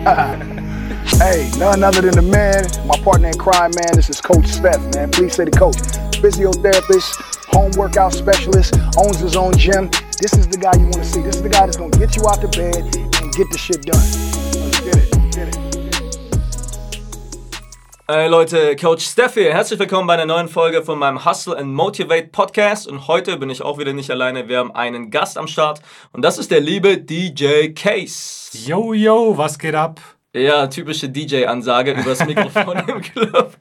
hey, none other than the man, my partner in crime, man. This is Coach Steph, man. Please say the coach. Physiotherapist, home workout specialist, owns his own gym. This is the guy you want to see. This is the guy that's going to get you out the bed and get the shit done. Hey Leute, Coach Steph hier. Herzlich willkommen bei einer neuen Folge von meinem Hustle and Motivate Podcast. Und heute bin ich auch wieder nicht alleine. Wir haben einen Gast am Start und das ist der liebe DJ Case. Yo, yo, was geht ab? Ja, typische DJ-Ansage übers Mikrofon im Club.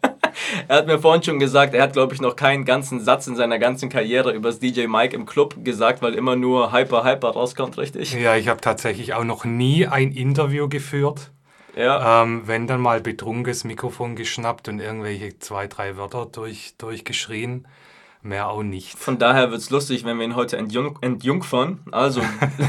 Er hat mir vorhin schon gesagt, er hat, glaube ich, noch keinen ganzen Satz in seiner ganzen Karriere übers DJ Mike im Club gesagt, weil immer nur Hyper, Hyper rauskommt, richtig? Ja, ich habe tatsächlich auch noch nie ein Interview geführt. Ja. Ähm, wenn dann mal betrunkes Mikrofon geschnappt und irgendwelche zwei, drei Wörter durch, durchgeschrien. Mehr auch nicht. Von daher wird es lustig, wenn wir ihn heute entjung entjungfern. Also,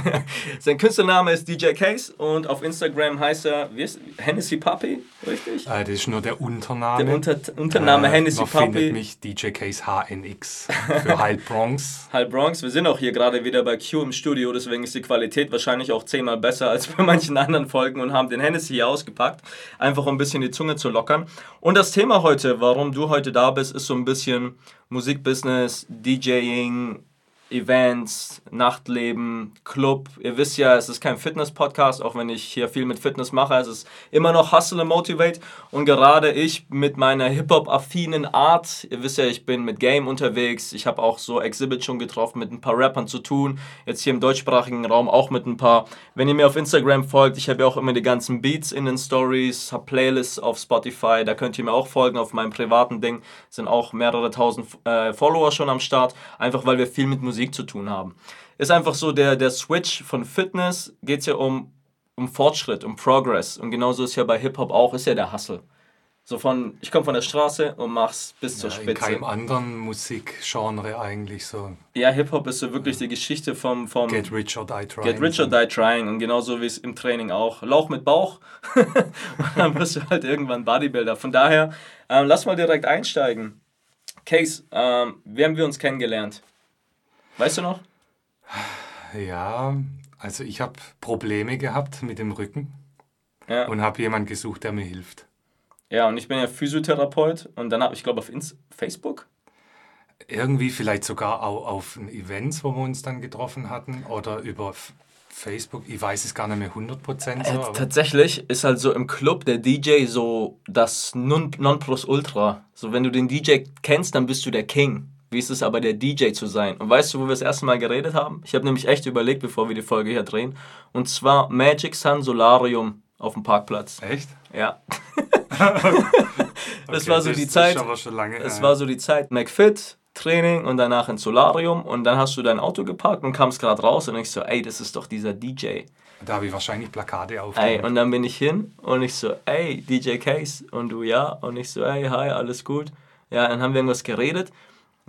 sein Künstlername ist DJ Case und auf Instagram heißt er, wie ist Hennessy Puppy, richtig? Äh, das ist nur der Untername. Der Unter Untername äh, Hennessy man Puppy. findet mich DJ Case HNX für Halt Bronx. Halt Bronx, wir sind auch hier gerade wieder bei Q im Studio, deswegen ist die Qualität wahrscheinlich auch zehnmal besser als bei manchen anderen Folgen und haben den Hennessy hier ausgepackt, einfach um ein bisschen die Zunge zu lockern. Und das Thema heute, warum du heute da bist, ist so ein bisschen Musikbusiness, DJing, Events, Nachtleben, Club. Ihr wisst ja, es ist kein Fitness-Podcast, auch wenn ich hier viel mit Fitness mache. Es ist immer noch Hustle and Motivate. Und gerade ich mit meiner Hip-Hop-affinen Art, ihr wisst ja, ich bin mit Game unterwegs. Ich habe auch so Exhibit schon getroffen, mit ein paar Rappern zu tun. Jetzt hier im deutschsprachigen Raum auch mit ein paar. Wenn ihr mir auf Instagram folgt, ich habe ja auch immer die ganzen Beats in den Stories, habe Playlists auf Spotify. Da könnt ihr mir auch folgen auf meinem privaten Ding. Sind auch mehrere tausend äh, Follower schon am Start. Einfach weil wir viel mit Musik zu tun haben. Ist einfach so, der, der Switch von Fitness geht es ja um, um Fortschritt, um Progress. Und genauso ist ja bei Hip-Hop auch, ist ja der Hustle. So von, ich komme von der Straße und mach's bis zur Ja, in Spitze. keinem anderen Musikgenre eigentlich so. Ja, Hip-Hop ist so wirklich die Geschichte vom, vom Get rich or die trying. Get rich or die trying. Und genauso wie es im Training auch. Lauch mit Bauch. und dann wirst du halt irgendwann Bodybuilder. Von daher, ähm, lass mal direkt einsteigen. Case, ähm, wie haben wir uns kennengelernt? Weißt du noch? Ja, also ich habe Probleme gehabt mit dem Rücken Ja. und habe jemanden gesucht, der mir hilft. Ja, und ich bin ja Physiotherapeut und dann habe ich glaube auf Inst Facebook. Irgendwie vielleicht sogar auch auf Events, wo wir uns dann getroffen hatten oder über Facebook. Ich weiß es gar nicht mehr 100% so. Äh, tatsächlich ist halt so im Club der DJ so das Non Nonplusultra. So wenn du den DJ kennst, dann bist du der King. Wie ist es aber der DJ zu sein? Und weißt du, wo wir das erste Mal geredet haben? Ich habe nämlich echt überlegt, bevor wir die Folge hier drehen. Und zwar Magic Sun Solarium auf dem Parkplatz. Echt? Ja. das Okay, war so die ist Zeit. aber schon lange Es her. war so die Zeit McFit, Training und danach ins Solarium und dann hast du dein Auto geparkt und kamst gerade raus und ich so, ey, das ist doch dieser DJ. Da habe ich wahrscheinlich Plakate Ey, aufgehängt. und dann bin ich hin und ich so, ey, DJ Case und du ja und ich so, ey, hi, alles gut. Ja, dann haben wir irgendwas geredet.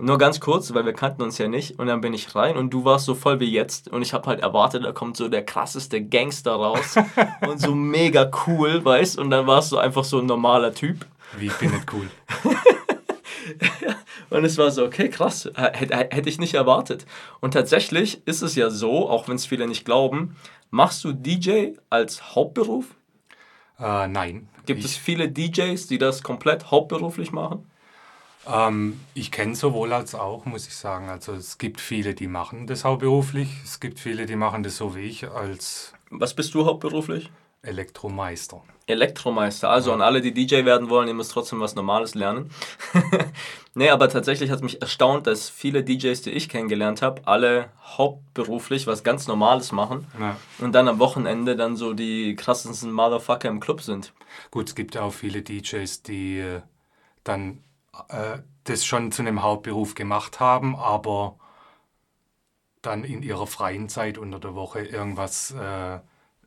Nur ganz kurz, weil wir kannten uns ja nicht. Und dann bin ich rein und du warst so voll wie jetzt. Und ich habe halt erwartet, da kommt so der krasseste Gangster raus. und so mega cool, weißt Und dann warst du einfach so ein normaler Typ. Wie ich bin nicht cool. Und es war so, okay, krass, hätte, ich nicht erwartet. Und tatsächlich ist es ja so, auch wenn es viele nicht glauben, machst du DJ als Hauptberuf? Äh, nein. Gibt ich, es viele DJs, die das komplett hauptberuflich machen? Ähm, ich kenne sowohl als auch, muss ich sagen. Also es gibt viele, die machen das hauptberuflich. Es gibt viele, die machen das so wie ich als Was bist du hauptberuflich? Elektromeister. Elektromeister. Also an alle, die DJ werden wollen, ihr müsst trotzdem was Normales lernen. nee, aber tatsächlich hat es mich erstaunt, dass viele DJs, die ich kennengelernt habe, alle hauptberuflich was ganz Normales machen Ja. und dann am Wochenende dann so die krassesten Motherfucker im Club sind. Gut, es gibt auch viele DJs, die äh, dann äh, das schon zu einem Hauptberuf gemacht haben, aber dann in ihrer freien Zeit unter der Woche irgendwas, äh,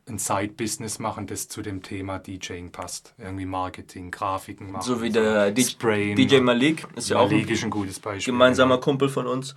ein Side-Business machen, das zu dem Thema DJing passt. Irgendwie Marketing, Grafiken machen. So wie der DJ, Sprayen. DJ Malik ist ja auch Malik ein ist ein gutes Beispiel. gemeinsamer Kumpel von uns.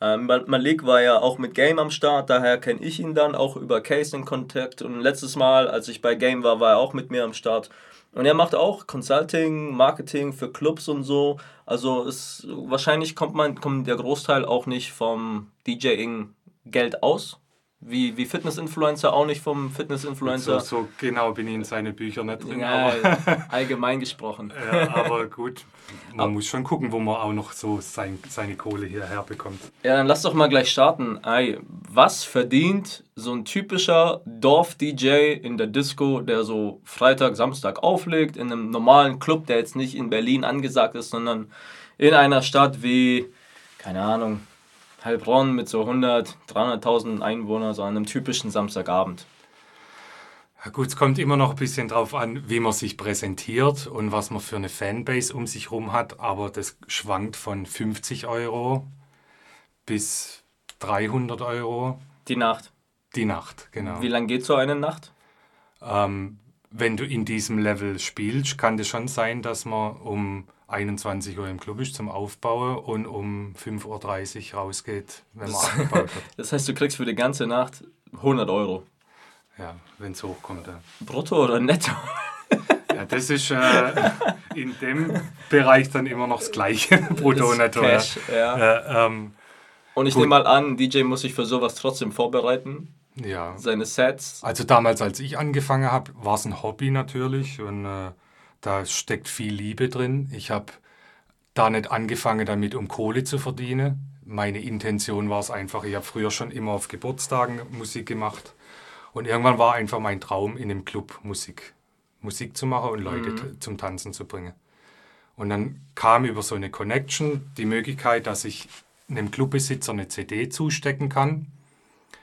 Ähm, Ma- Malik war ja auch mit Game am Start, daher kenne ich ihn dann auch über Case in Kontakt. Und letztes Mal, als ich bei Game war, war er auch mit mir am Start. Und er macht auch Consulting, Marketing für Clubs und so. Also ist, wahrscheinlich kommt, man, kommt der Großteil auch nicht vom DJing Geld aus. Wie, wie Fitness-Influencer, auch nicht vom Fitness-Influencer. So, so genau bin ich in seine Bücher nicht drin. Ja, allgemein gesprochen. ja, aber gut, man muss schon gucken, wo man auch noch so sein, seine Kohle hierher bekommt. Ja, dann lass doch mal gleich starten. Ey, was verdient so ein typischer Dorf-DJ in der Disco, der so Freitag, Samstag auflegt, in einem normalen Club, der jetzt nicht in Berlin angesagt ist, sondern in einer Stadt wie, keine Ahnung, Heilbronn mit so 100, 300.000 Einwohnern, so an einem typischen Samstagabend. Ja gut, es kommt immer noch ein bisschen drauf an, wie man sich präsentiert und was man für eine Fanbase um sich herum hat, aber das schwankt von 50 Euro bis 300 Euro Die Nacht. die Nacht, genau. Wie lange geht so eine Nacht? Ähm, wenn du in diesem Level spielst, kann das schon sein, dass man um 21 Uhr im Club ist zum Aufbauen und um 5.30 Uhr rausgeht, wenn man abgebaut hat. Das heißt, du kriegst für die ganze Nacht 100 Euro. Ja, wenn es hochkommt. Ja. Brutto oder netto? ja, das ist äh, in dem Bereich dann immer noch das Gleiche, brutto Das netto. Cash, ja. Ja. Äh, ähm, Und ich Gut. nehme mal an, DJ muss sich für sowas trotzdem vorbereiten. ja. Seine Sets. Also damals, als ich angefangen habe, war es ein Hobby natürlich und äh, da steckt viel Liebe drin. Ich habe da nicht angefangen damit, um Kohle zu verdienen. Meine Intention war es einfach, ich habe früher schon immer auf Geburtstagen Musik gemacht und irgendwann war einfach mein Traum, in einem Club Musik, Musik zu machen und Leute t- zum Tanzen zu bringen. Und dann kam über so eine Connection die Möglichkeit, dass ich einem Clubbesitzer eine CD zustecken kann.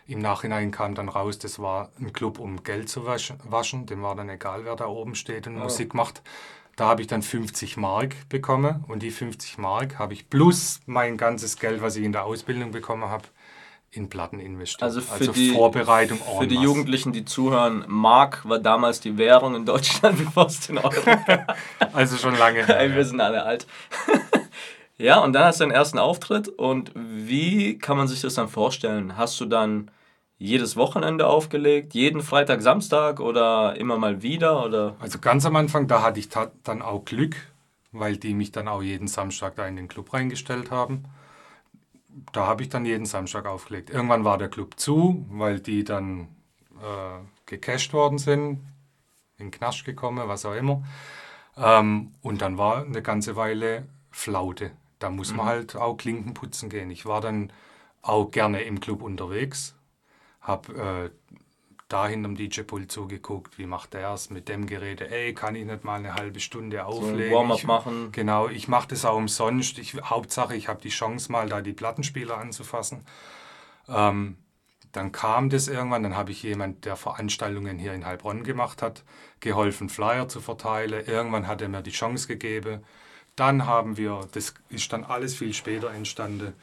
Im Nachhinein kam dann raus, das war ein Club, um Geld zu waschen. Dem war dann egal, wer da oben steht und Musik macht. Da habe ich dann 50 Mark bekommen und die 50 Mark habe ich plus mein ganzes Geld, was ich in der Ausbildung bekommen habe, in Platten investiert. Also für die Vorbereitung Für en die. Jugendlichen, die zuhören, Mark war damals die Währung in Deutschland, bevor es den Euro. Also schon lange her. Ja. wir sind alle alt. Ja, und dann hast du deinen ersten Auftritt. Und wie kann man sich das dann vorstellen? Hast du dann jedes Wochenende aufgelegt, jeden Freitag, Samstag oder immer mal wieder? Oder? Also ganz am Anfang, da hatte ich dann auch Glück, weil die mich dann auch jeden Samstag da in den Club reingestellt haben. Da habe ich dann jeden Samstag aufgelegt. Irgendwann war der Club zu, weil die dann äh, gecasht worden sind, in den Knast gekommen, was auch immer. Ähm, und dann war eine ganze Weile Flaute. Da muss man halt auch Klinken putzen gehen. Ich war dann auch gerne im Club unterwegs, habe äh, da hinterm DJ-Pult zugeguckt, wie macht der es mit dem Gerät, ey, kann ich nicht mal eine halbe Stunde auflegen? Warm-up Ich- machen. Genau, ich mache das auch umsonst. Ich, Hauptsache, ich habe die Chance, mal da die Plattenspieler anzufassen. Ähm, dann kam das irgendwann, dann habe ich jemand, der Veranstaltungen hier in Heilbronn gemacht hat, geholfen, Flyer zu verteilen. Irgendwann hat er mir die Chance gegeben. Dann haben wir, das ist dann alles viel später entstanden,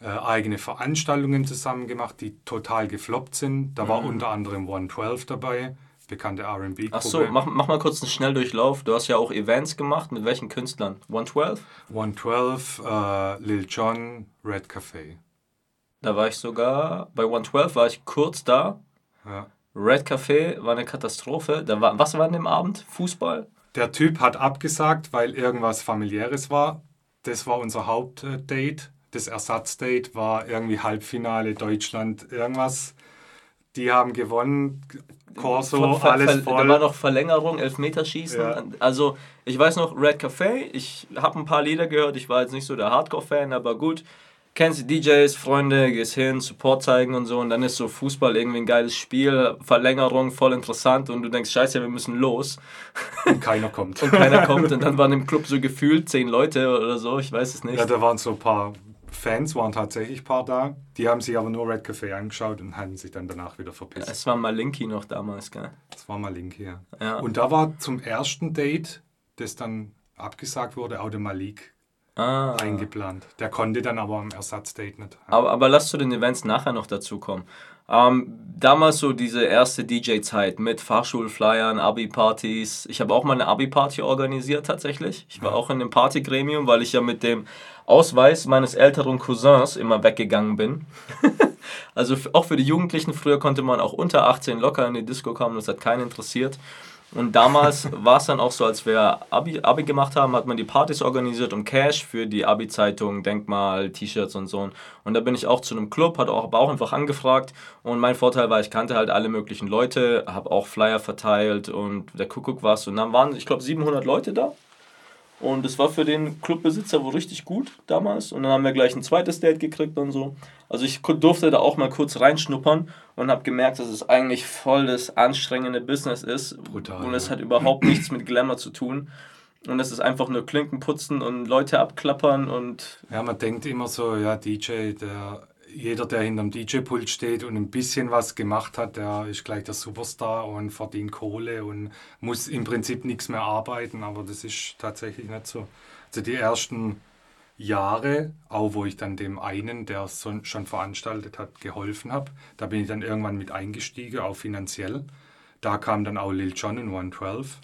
äh, eigene Veranstaltungen zusammen gemacht, die total gefloppt sind. Da war unter anderem 112 dabei, bekannte RB-Gruppe. Ach so, mach, mach mal kurz einen Schnelldurchlauf. Du hast ja auch Events gemacht. Mit welchen Künstlern? 112? 112, äh, Lil Jon, Red Café. Da war ich sogar, bei 112 war ich kurz da. Ja. Red Café war eine Katastrophe. Da war, was war an dem Abend? Fußball? Der Typ hat abgesagt, weil irgendwas familiäres war. Das war unser Hauptdate. Das Ersatzdate war irgendwie Halbfinale Deutschland irgendwas. Die haben gewonnen. Corso, Ver- alles ver- Da war voll. noch Verlängerung, Elfmeterschießen. Ja. Also, ich weiß noch, Red Café, ich habe ein paar Lieder gehört. Ich war jetzt nicht so der Hardcore-Fan, aber gut. Kennst die DJs, Freunde, gehst hin, Support zeigen und so. Und dann ist so Fußball irgendwie ein geiles Spiel, Verlängerung, voll interessant. Und du denkst, scheiße, wir müssen los. Und keiner kommt. Und keiner kommt. Und dann waren im Club so gefühlt zehn Leute oder so, ich weiß es nicht. Ja, da waren so ein paar Fans, waren tatsächlich ein paar da. Die haben sich aber nur Red Café angeschaut und haben sich dann danach wieder verpisst. Es war Malinki noch damals, gell? Das war mal Link hier. Ja. Und da war zum ersten Date, das dann abgesagt wurde, auch der Malik Ah. eingeplant. Der konnte dann aber am Ersatzdate nicht. Aber, aber lass zu den Events nachher noch dazu kommen. Ähm, damals so diese erste DJ-Zeit mit Fahrschulflyern, Abi-Partys. Ich habe auch mal eine Abi-Party organisiert tatsächlich. Ich war auch in dem Partygremium, weil ich ja mit dem Ausweis meines älteren Cousins immer weggegangen bin. also auch für die Jugendlichen, früher konnte man auch unter 18 locker in die Disco kommen, das hat keinen interessiert. Und damals war es dann auch so, als wir Abi, Abi gemacht haben, hat man die Partys organisiert um Cash für die Abi-Zeitung, Denkmal, T-Shirts und so. Und da bin ich auch zu einem Club, hat auch, aber auch einfach angefragt. Und mein Vorteil war, ich kannte halt alle möglichen Leute, habe auch Flyer verteilt und der Kuckuck was. Und dann waren, ich glaube, 700 Leute da. Und das war für den Clubbesitzer wohl richtig gut damals. Und dann haben wir gleich ein zweites Date gekriegt und so. Also ich durfte da auch mal kurz reinschnuppern und habe gemerkt, dass es eigentlich voll das anstrengende Business ist. Brutal, und es hat überhaupt nichts mit Glamour zu tun. Und es ist einfach nur Klinken putzen und Leute abklappern und Ja, man denkt immer so, ja, DJ, der, jeder, der hinterm DJ-Pult steht und ein bisschen was gemacht hat, der ist gleich der Superstar und verdient Kohle und muss im Prinzip nichts mehr arbeiten, aber das ist tatsächlich nicht so. Also die ersten Jahre, auch wo ich dann dem einen, der es schon veranstaltet hat, geholfen habe, da bin ich dann irgendwann mit eingestiegen, auch finanziell. Da kam dann auch Lil Jon und 112.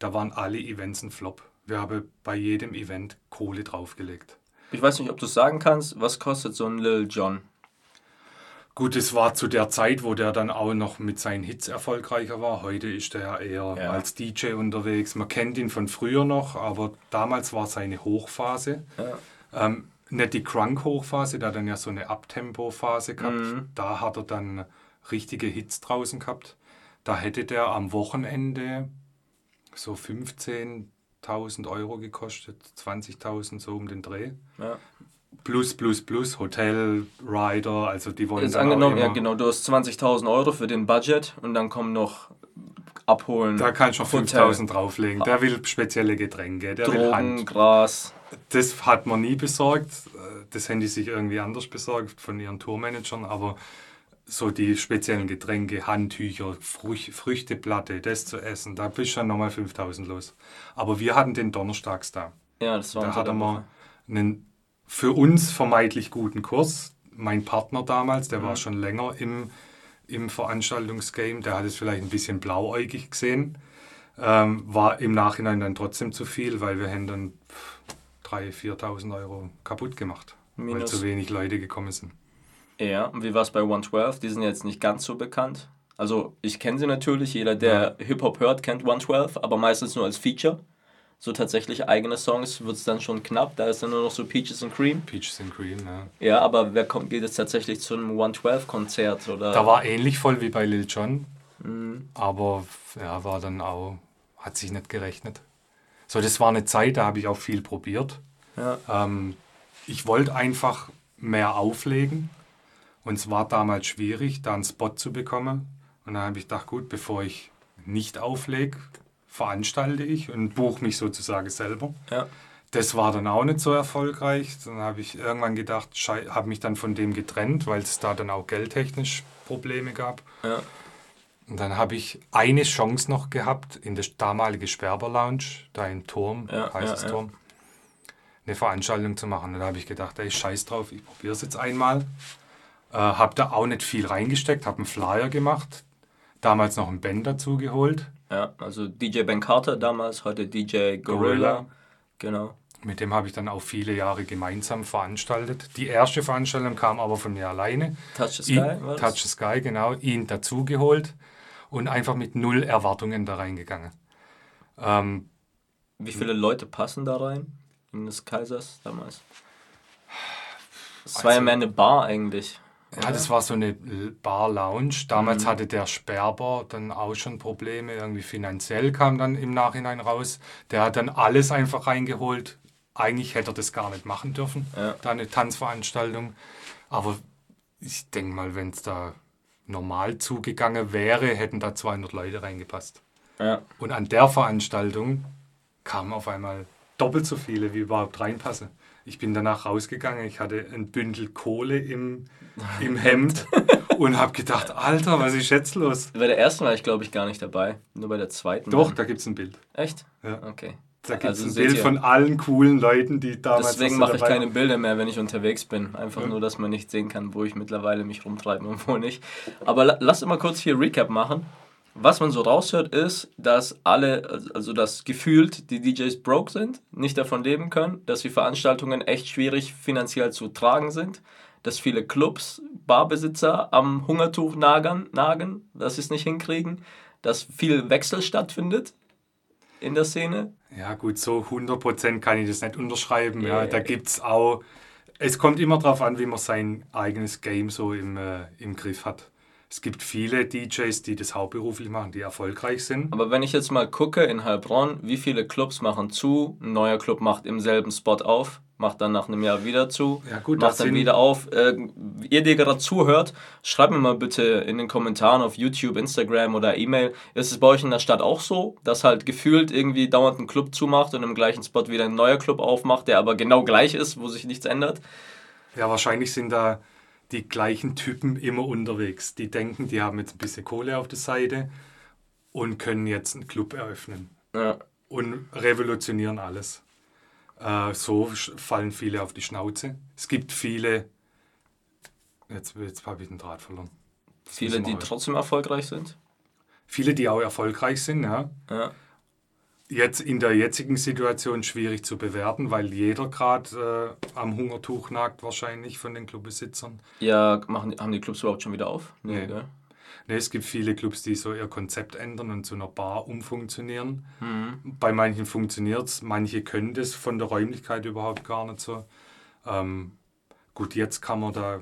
Da waren alle Events ein Flop. Wir haben bei jedem Event Kohle draufgelegt. Ich weiß nicht, ob du es sagen kannst, was kostet so ein Lil Jon? Gut, es war zu der Zeit, wo der dann auch noch mit seinen Hits erfolgreicher war. Heute ist er eher Ja. als DJ unterwegs. Man kennt ihn von früher noch, aber damals war seine Hochphase. Ja. Ähm, nicht die Crunk-Hochphase, der hat dann ja so eine Abtempo-Phase gehabt. Mhm. Da hat er dann richtige Hits draußen gehabt. Da hätte der am Wochenende so 15.000 Euro gekostet, 20.000 so um den Dreh. Ja. Plus, plus, plus, Hotel, Rider, also die wollen Jetzt angenommen, ja genau, du hast 20.000 Euro für den Budget und dann kommen noch abholen, Da kannst du noch Hotel. 5000 drauflegen. Der will spezielle Getränke, der will Drogen, Hand. Gras. Das hat man nie besorgt. Das haben die sich irgendwie anders besorgt von ihren Tourmanagern, aber so die speziellen Getränke, Handtücher, Früch Früchteplatte, das zu essen, da bist du dann nochmal 5000 los. Aber wir hatten den donnerstags da. Ja, das war Da unter hatte der man Woche. einen für uns vermeintlich guten Kurs. Mein Partner damals, der Mhm. war schon länger im, im Veranstaltungsgame, der hat es vielleicht ein bisschen blauäugig gesehen. Ähm, war im Nachhinein dann trotzdem zu viel, weil wir haben dann 3.000, 4.000 Euro kaputt gemacht, weil Minus. zu wenig Leute gekommen sind. Ja, und wie war es bei 112? Die sind jetzt nicht ganz so bekannt. Also ich kenne sie natürlich, jeder, der Hip-Hop hört, kennt 112, aber meistens nur als Feature. So tatsächlich eigene Songs wird es dann schon knapp, da ist dann nur noch so Peaches and Cream. Peaches and Cream, ja. Ja, aber wer kommt, geht jetzt tatsächlich zu einem 112-Konzert? oder? Da war ähnlich voll wie bei Lil Jon, Mhm. aber ja, war dann auch, hat sich nicht gerechnet. So, das war eine Zeit, da habe ich auch viel probiert. Ja. Ähm, ich wollte einfach mehr auflegen und es war damals schwierig, da einen Spot zu bekommen. Und dann habe ich gedacht, gut, bevor ich nicht auflege, veranstalte ich und buche mich sozusagen selber. Ja. Das war dann auch nicht so erfolgreich. Dann habe ich irgendwann gedacht, habe mich dann von dem getrennt, weil es da dann auch geldtechnisch Probleme gab. Ja. Und dann habe ich eine Chance noch gehabt in der damalige Sperber Lounge, da in Turm, Ja, heißt ja. Turm, eine Veranstaltung zu machen. Und da habe ich gedacht, ey, scheiß drauf, ich probiere es jetzt einmal. Äh, habe da auch nicht viel reingesteckt, habe einen Flyer gemacht, damals noch einen Band dazu geholt. Ja, also DJ Ben Carter damals, heute DJ Gorilla. Gorilla. Genau. Mit dem habe ich dann auch viele Jahre gemeinsam veranstaltet. Die erste Veranstaltung kam aber von mir alleine. Touch the Sky, Ihn, das? Touch the Sky, genau. Ihn dazugeholt und einfach mit null Erwartungen da reingegangen. Ähm, Wie viele Leute passen da rein in des Kaisers damals? Es war ja Also- mehr eine Bar eigentlich. Ja, das war so eine Bar-Lounge. Damals Mhm. hatte der Sperber dann auch schon Probleme. Irgendwie finanziell kam dann im Nachhinein raus. Der hat dann alles einfach reingeholt. Eigentlich hätte er das gar nicht machen dürfen, Ja. da eine Tanzveranstaltung. Aber ich denke mal, wenn es da normal zugegangen wäre, hätten da 200 Leute reingepasst. Ja. Und an der Veranstaltung kamen auf einmal doppelt so viele, wie überhaupt reinpassen. Ich bin danach rausgegangen, ich hatte ein Bündel Kohle im, im Hemd und habe gedacht, Alter, was ist jetzt los? Bei der ersten war ich, glaube ich, gar nicht dabei. Nur bei der zweiten. Doch, dann. da gibt es ein Bild. Echt? Ja. Okay. Da gibt es Also ein Bild von allen coolen Leuten, die damals Deswegen noch so mache ich keine waren. Bilder mehr, wenn ich unterwegs bin. Einfach Ja. nur, dass man nicht sehen kann, wo ich mittlerweile mich rumtreibe und wo nicht. Aber la lass immer kurz hier Recap machen. Was man so raushört, ist, dass alle, also dass gefühlt die DJs broke sind, nicht davon leben können, dass die Veranstaltungen echt schwierig finanziell zu tragen sind, dass viele Clubs, Barbesitzer am Hungertuch nagern, nagen, dass sie es nicht hinkriegen, dass viel Wechsel stattfindet in der Szene. Ja, gut, so 100% kann ich das nicht unterschreiben. Ja, ja da gibt es auch, es kommt immer darauf an, wie man sein eigenes Game so im, äh, im Griff hat. Es gibt viele DJs, die das hauptberuflich machen, die erfolgreich sind. Aber wenn ich jetzt mal gucke in Heilbronn, wie viele Clubs machen zu, ein neuer Club macht im selben Spot auf, macht dann nach einem Jahr wieder zu, ja, gut, macht dann wieder auf. Äh, ihr, die gerade zuhört, schreibt mir mal bitte in den Kommentaren auf YouTube, Instagram oder E-Mail, ist es bei euch in der Stadt auch so, dass halt gefühlt irgendwie dauernd ein Club zumacht und im gleichen Spot wieder ein neuer Club aufmacht, der aber genau gleich ist, wo sich nichts ändert? Ja, wahrscheinlich sind da die gleichen Typen immer unterwegs. Die denken, die haben jetzt ein bisschen Kohle auf der Seite und können jetzt einen Club eröffnen. Ja. Und revolutionieren alles. Äh, so fallen viele auf die Schnauze. Es gibt viele. Jetzt, jetzt habe ich den Draht verloren. Das viele, die trotzdem erfolgreich sind? Viele, die auch erfolgreich sind, ja. ja. Jetzt in der jetzigen Situation schwierig zu bewerten, weil jeder gerade äh, am Hungertuch nagt, wahrscheinlich von den Clubbesitzern. Ja, machen, haben die Clubs überhaupt schon wieder auf? Nee, nee. Nee, es gibt viele Clubs, die so ihr Konzept ändern und zu einer Bar umfunktionieren. Mhm. Bei manchen funktioniert es, manche können das von der Räumlichkeit überhaupt gar nicht so. Ähm, gut, jetzt kann man da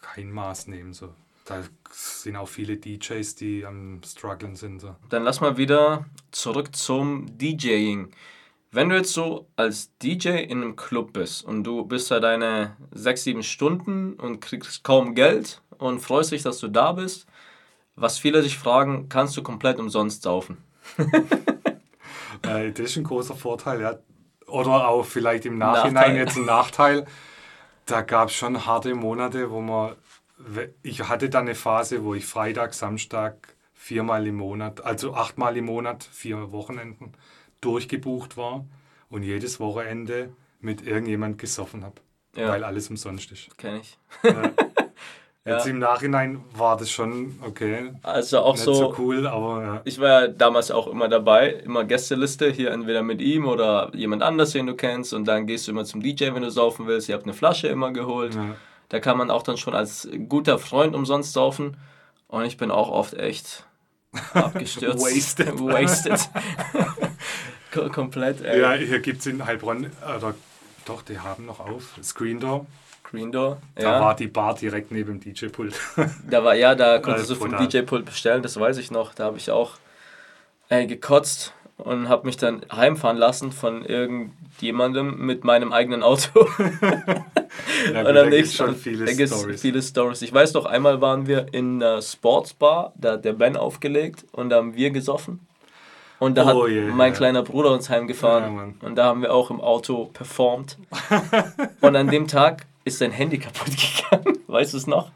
kein Maß nehmen. So. Da sind auch viele DJs, die am struggeln sind. So. Dann lass mal wieder zurück zum DJing. Wenn du jetzt so als DJ in einem Club bist und du bist da deine sechs, sieben Stunden und kriegst kaum Geld und freust dich, dass du da bist, was viele sich fragen, kannst du komplett umsonst saufen? äh, das ist ein großer Vorteil, ja. Oder auch vielleicht im Nachhinein Nachteil. jetzt ein Nachteil. Da gab es schon harte Monate, wo man. Ich hatte da eine Phase, wo ich Freitag, Samstag viermal im Monat, also achtmal im Monat, vier Wochenenden durchgebucht war und jedes Wochenende mit irgendjemand gesoffen habe. Ja. Weil alles umsonst ist. Kenn ich. Ja. Jetzt ja. im Nachhinein war das schon okay. Also auch Nicht so, so cool, aber ja. Ich war ja damals auch immer dabei, immer Gästeliste, hier entweder mit ihm oder jemand anders, den du kennst. Und dann gehst du immer zum DJ, wenn du saufen willst. Ihr habt eine Flasche immer geholt. Ja. Da kann man auch dann schon als guter Freund umsonst saufen. Und ich bin auch oft echt abgestürzt. Wasted. Wasted. Komplett, ey. Ja, hier gibt es in Heilbronn, oder doch, die haben noch auf, Screen Door. Screen Door. Da war die Bar direkt neben dem DJ-Pult. da war, ja, da konntest du vom DJ-Pult bestellen, das weiß ich noch. Da habe ich auch äh, gekotzt und habe mich dann heimfahren lassen von irgendjemandem mit meinem eigenen Auto. ja, und am nächsten schon viele da Stories. viele Stories. Ich weiß noch, einmal waren wir in einer Sportsbar, da hat der Ben aufgelegt und da haben wir gesoffen. Und da oh, hat yeah, mein yeah. kleiner Bruder uns heimgefahren. Ja, und da haben wir auch im Auto performt. und an dem Tag ist sein Handy kaputt gegangen. Weißt du es noch?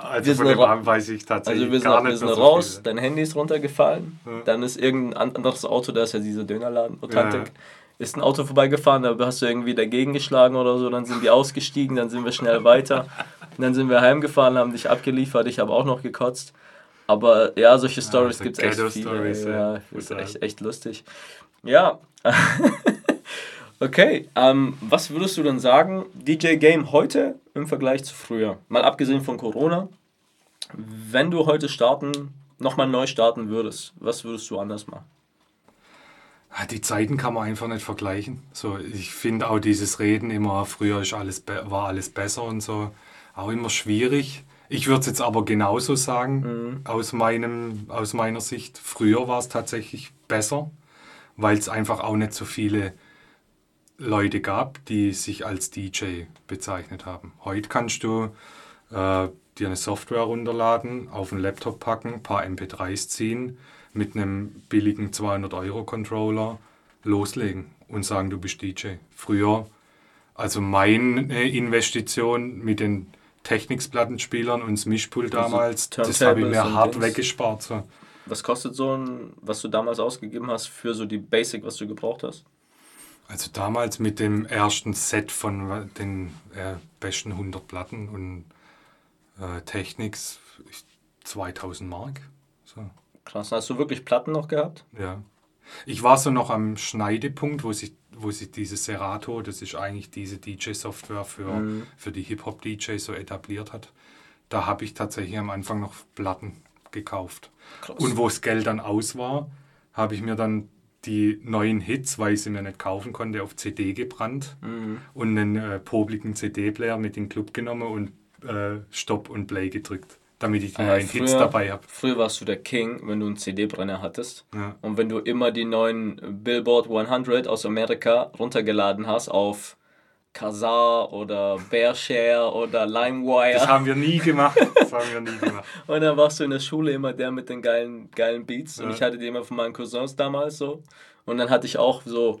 Also von dem weiß ich tatsächlich also wir sind, gar nicht wir sind raus, so dein Handy ist runtergefallen, ja. dann ist irgendein anderes Auto, da ist ja dieser Dönerladen, Authentic, ja. ist ein Auto vorbeigefahren, da hast du irgendwie dagegen geschlagen oder so, dann sind die ausgestiegen, dann sind wir schnell weiter, dann sind wir heimgefahren, haben dich abgeliefert, ich habe auch noch gekotzt. Aber ja, solche Stories ja, gibt es echt viele. Stories, ja, ja. ist echt, echt lustig. Ja. Okay, ähm, was würdest du denn sagen, DJ Game heute im Vergleich zu früher? Mal abgesehen von Corona, wenn du heute starten, nochmal neu starten würdest, was würdest du anders machen? Ah, die Zeiten kann man einfach nicht vergleichen. So, ich finde auch dieses Reden immer, früher ist alles war alles besser und so, auch immer schwierig. Ich würde es jetzt aber genauso sagen, mhm. aus, meinem, aus meiner Sicht. Früher war es tatsächlich besser, weil es einfach auch nicht so viele Leute gab, die sich als DJ bezeichnet haben. Heute kannst du äh, dir eine Software runterladen, auf einen Laptop packen, ein paar MP3s ziehen, mit einem billigen 200-Euro-Controller loslegen und sagen, du bist DJ. Früher, also meine Investition mit den Technics-Plattenspielern und das Mischpult also damals, das habe ich mir hart Dings. weggespart. So. Was kostet so ein, was du damals ausgegeben hast für so die Basic, was du gebraucht hast? Also damals mit dem ersten Set von den äh, besten 100 Platten und äh, Technics 2000 Mark. So. Krass, hast du wirklich Platten noch gehabt? Ja. Ich war so noch am Schneidepunkt, wo, sich, wo sich dieses Serato, das ist eigentlich diese DJ-Software für, Mhm. für die Hip-Hop-DJs so etabliert hat. Da habe ich tatsächlich am Anfang noch Platten gekauft. Krass. Und wo das Geld dann aus war, habe ich mir dann die neuen Hits, weil ich sie mir nicht kaufen konnte, auf CD gebrannt Mhm. und einen äh, popligen CD-Player mit in den Club genommen und äh, Stopp und Play gedrückt, damit ich die Äh, neuen Hits früher- dabei habe. Früher warst du der King, wenn du einen CD-Brenner hattest. Ja. Und wenn du immer die neuen Billboard 100 aus Amerika runtergeladen hast auf Kazaa oder Bearshare oder LimeWire. Das haben wir nie gemacht. Das haben wir nie gemacht. Und dann warst du in der Schule immer der mit den geilen, geilen Beats. Und Ja. ich hatte die immer von meinen Cousins damals so. Und dann hatte ich auch so,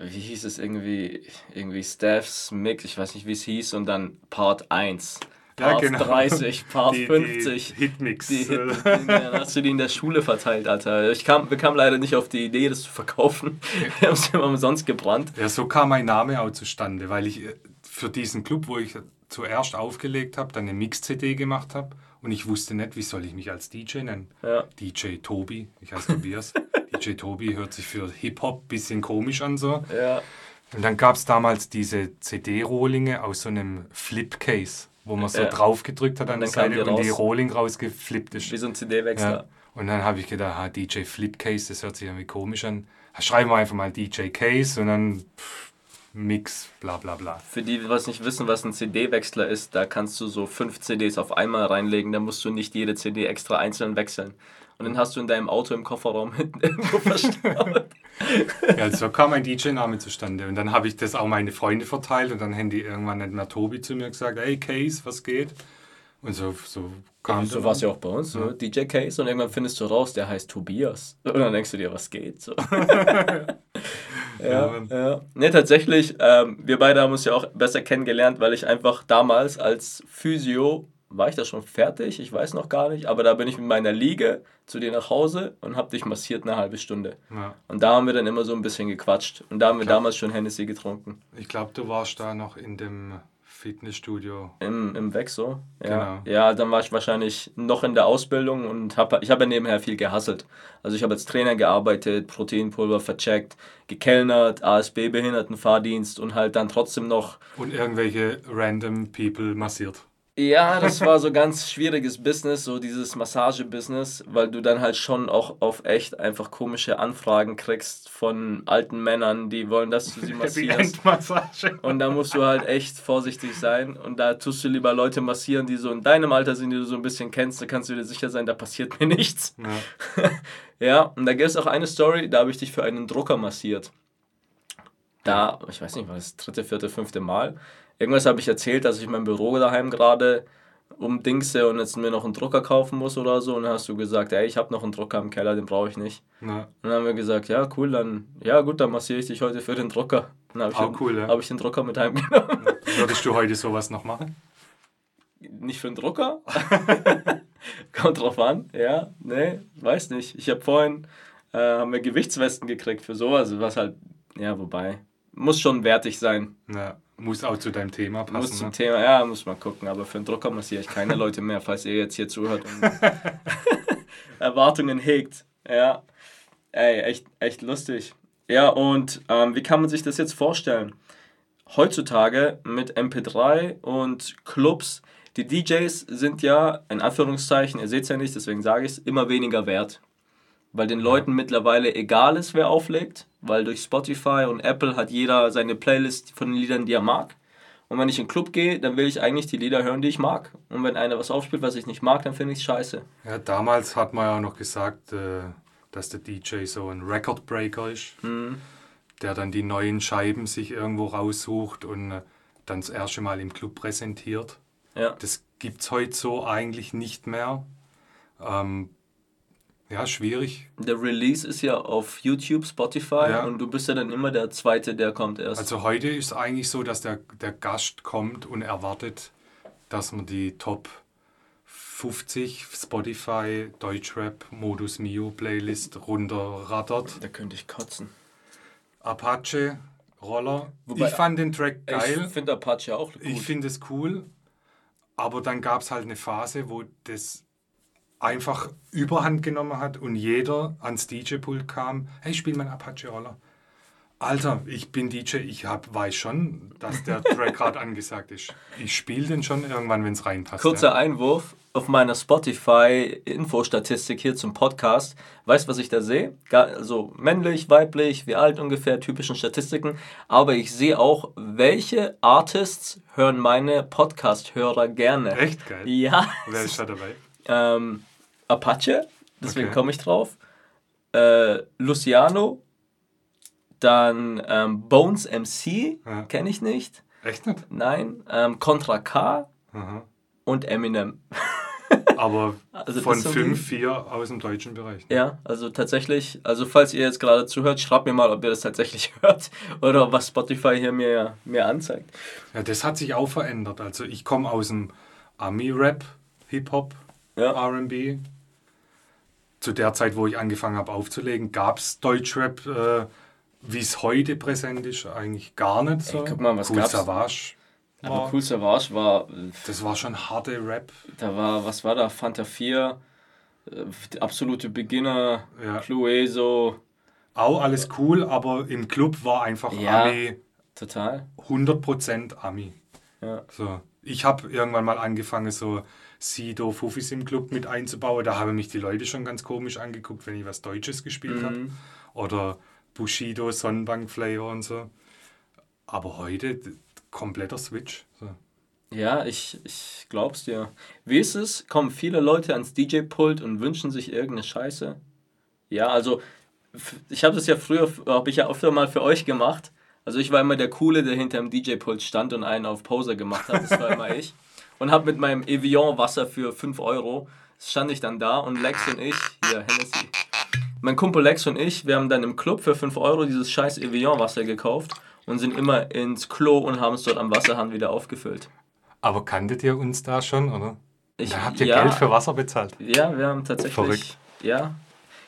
wie hieß es irgendwie, irgendwie Steph's Mix, ich weiß nicht wie es hieß, und dann Part 1. Ja, Part genau. 30, Part Die- die 50. Hitmix. Die Hit, dann hast du die in der Schule verteilt, Alter. Ich kam, wir kamen leider nicht auf die Idee, das zu verkaufen. Wir haben es immer umsonst gebrannt. Ja, so kam mein Name auch zustande, weil ich äh, für diesen Club, wo ich zuerst aufgelegt habe, dann eine Mix-CD gemacht habe und ich wusste nicht, wie soll ich mich als DJ nennen. Ja. DJ Tobi, ich heiße Tobias. DJ Tobi hört sich für Hip-Hop ein bisschen komisch an so. Ja. Und dann gab es damals diese CD-Rohlinge aus so einem Flip-Case, wo man so Ja. drauf gedrückt hat an der Seite die und die raus. Rohling rausgeflippt ist. Wie so ein CD-Wechsler. Ja. Und dann habe ich gedacht, ah, DJ Flipcase, das hört sich irgendwie komisch an. Schreiben wir einfach mal DJ Case und dann pff, Mix, bla bla bla. Für die, die was nicht wissen, was ein CD-Wechsler ist, da kannst du so fünf CDs auf einmal reinlegen, da musst du nicht jede CD extra einzeln wechseln. Und dann hast du in deinem Auto im Kofferraum hinten irgendwo verstaut. Ja, so kam mein DJ-Name zustande. Und dann habe ich das auch meine Freunde verteilt und dann haben die irgendwann nicht mehr Tobi zu mir gesagt, hey Case, was geht? Und so, so kam so war es ja auch bei uns, so DJ Case und irgendwann findest du raus, der heißt Tobias. Und dann denkst du dir, was geht? So. ja, ja. Ne, tatsächlich, ähm, wir beide haben uns ja auch besser kennengelernt, weil ich einfach damals als Physio, war ich da schon fertig? Ich weiß noch gar nicht, aber da bin ich mit meiner Liege zu dir nach Hause und hab dich massiert eine halbe Stunde. Ja. Und da haben wir dann immer so ein bisschen gequatscht. Und da haben wir damals schon Hennessy getrunken. Ich glaube, du warst da noch in dem Fitnessstudio. Im, im Wexo. Ja. Genau. ja, dann war ich wahrscheinlich noch in der Ausbildung und habe ich habe ja nebenher viel gehasselt. Also ich habe als Trainer gearbeitet, Proteinpulver vercheckt, gekellnert, ASB Behindertenfahrdienst und halt dann trotzdem noch Und irgendwelche random people massiert. Ja, das war so ganz schwieriges Business, so dieses Massage-Business, weil du dann halt schon auch auf echt einfach komische Anfragen kriegst von alten Männern, die wollen, dass du sie massierst. Und da musst du halt echt vorsichtig sein. Und da tust du lieber Leute massieren, die so in deinem Alter sind, die du so ein bisschen kennst. Da kannst du dir sicher sein, da passiert mir nichts. Ja. Ja, und da gibt es auch eine Story, da habe ich dich für einen Drucker massiert. Da, ich weiß nicht, war das dritte, vierte, fünfte Mal. Irgendwas habe ich erzählt, dass ich mein Büro daheim gerade umdingse und jetzt mir noch einen Drucker kaufen muss oder so. Und dann hast du gesagt, ey, ich habe noch einen Drucker im Keller, den brauche ich nicht. Ja. Und dann haben wir gesagt, ja, cool, dann, ja gut, dann massiere ich dich heute für den Drucker. Dann habe ich, den- cool, ja. hab ich den Drucker mit heimgenommen. Würdest du heute sowas noch machen? Nicht für den Drucker? Kommt drauf an, ja, nee, weiß nicht. Ich habe vorhin, äh, haben wir Gewichtswesten gekriegt für sowas, was halt, ja, wobei, muss schon wertig sein. Ja. Muss auch zu deinem Thema passen. muss zum ne? Thema, ja, muss man gucken, aber für den Drucker massiere ich keine Leute mehr, falls ihr jetzt hier zuhört und Erwartungen hegt. Ja, ey, echt, echt lustig. Ja, und ähm, wie kann man sich das jetzt vorstellen? Heutzutage mit MP3 und Clubs, die DJs sind ja, in Anführungszeichen, ihr seht es ja nicht, deswegen sage ich es, immer weniger wert. Weil den Leuten mittlerweile egal ist, wer auflegt, weil durch Spotify und Apple hat jeder seine Playlist von den Liedern, die er mag. Und wenn ich in den Club gehe, dann will ich eigentlich die Lieder hören, die ich mag. Und wenn einer was aufspielt, was ich nicht mag, dann finde ich es scheiße. Ja, damals hat man ja auch noch gesagt, äh, dass der DJ so ein Record Breaker ist, der dann die neuen Scheiben sich irgendwo raussucht und äh, dann das erste Mal im Club präsentiert. Ja. Das gibt es heute so eigentlich nicht mehr. Ähm, ja, schwierig. Der Release ist ja auf YouTube, Spotify Ja. und du bist ja dann immer der Zweite, der kommt erst. Also heute ist es eigentlich so, dass der, der Gast kommt und erwartet, dass man die Top 50 Spotify Deutschrap Modus Mio Playlist runterrattert. da könnte ich kotzen. Apache Roller. Wobei- ich fand den Track geil. Ich finde Apache auch gut. Ich finde es cool. Aber dann gab es halt eine Phase, wo das einfach Überhand genommen hat und jeder ans DJ-Pult kam, hey, spiel mal einen Apache-Roller. Alter, ich bin DJ, ich hab, weiß schon, dass der Track gerade angesagt ist. Ich spiele den schon irgendwann, wenn es reinpasst. Kurzer ja. Einwurf auf meiner Spotify-Infostatistik hier zum Podcast. Weißt du, was ich da sehe? Also männlich, weiblich, wie alt ungefähr, typischen Statistiken. Aber ich sehe auch, welche Artists hören meine Podcast-Hörer gerne. Echt geil. Ja. Wer ist da dabei? Ähm, Apache, deswegen Okay. komme ich drauf. Äh, Luciano. Dann ähm, Bones MC, Ja. kenne ich nicht. Echt nicht? Nein. Ähm, Contra K Aha. und Eminem. Aber Also von sind fünf, vier aus dem deutschen Bereich. ne? Ja, also tatsächlich, also falls ihr jetzt gerade zuhört, schreibt mir mal, ob ihr das tatsächlich hört oder was Spotify hier mir, mir anzeigt. Ja, das hat sich auch verändert. Also ich komme aus dem Ami-Rap, Hip-Hop, Ja. RB. Zu der Zeit, wo ich angefangen habe aufzulegen, gab es Deutschrap, äh, wie es heute präsent ist, eigentlich gar nicht so. Ey, guck mal, was cool gab's? Savage. Aber War, Cool Savage war, Das war schon harte Rap. da war, was war da, Fanta 4, äh, absolute Beginner, Ja. Clueso, Auch alles cool, aber im Club war einfach Ja. Ami total. 100% Ami. Ja. So. Ich habe irgendwann mal angefangen, so Sido, Fufis im Club mit einzubauen. Da haben mich die Leute schon ganz komisch angeguckt, wenn ich was Deutsches gespielt habe. Mhm. Oder Bushido, Sonnenbank Flavor und so. Aber heute kompletter Switch. So. Ja, ich, ich glaub's dir. Wie ist es? Kommen viele Leute ans DJ-Pult und wünschen sich irgendeine Scheiße? Ja, also ich habe das ja früher, habe ich ja öfter mal für euch gemacht. Also ich war immer der Coole, der hinter dem DJ-Pult stand und einen auf Poser gemacht hat. Das war immer ich. Und habe mit meinem Evian-Wasser für 5 Euro, stand ich dann da und Lex und ich, hier, Hennessy. Mein Kumpel Lex und ich, wir haben dann im Club für 5 Euro dieses scheiß Evian-Wasser gekauft und sind immer ins Klo und haben es dort am Wasserhahn wieder aufgefüllt. Aber kanntet ihr uns da schon, oder? Ich, da habt ihr ja, Geld für Wasser bezahlt. Ja, wir haben tatsächlich. Verrückt. Ja.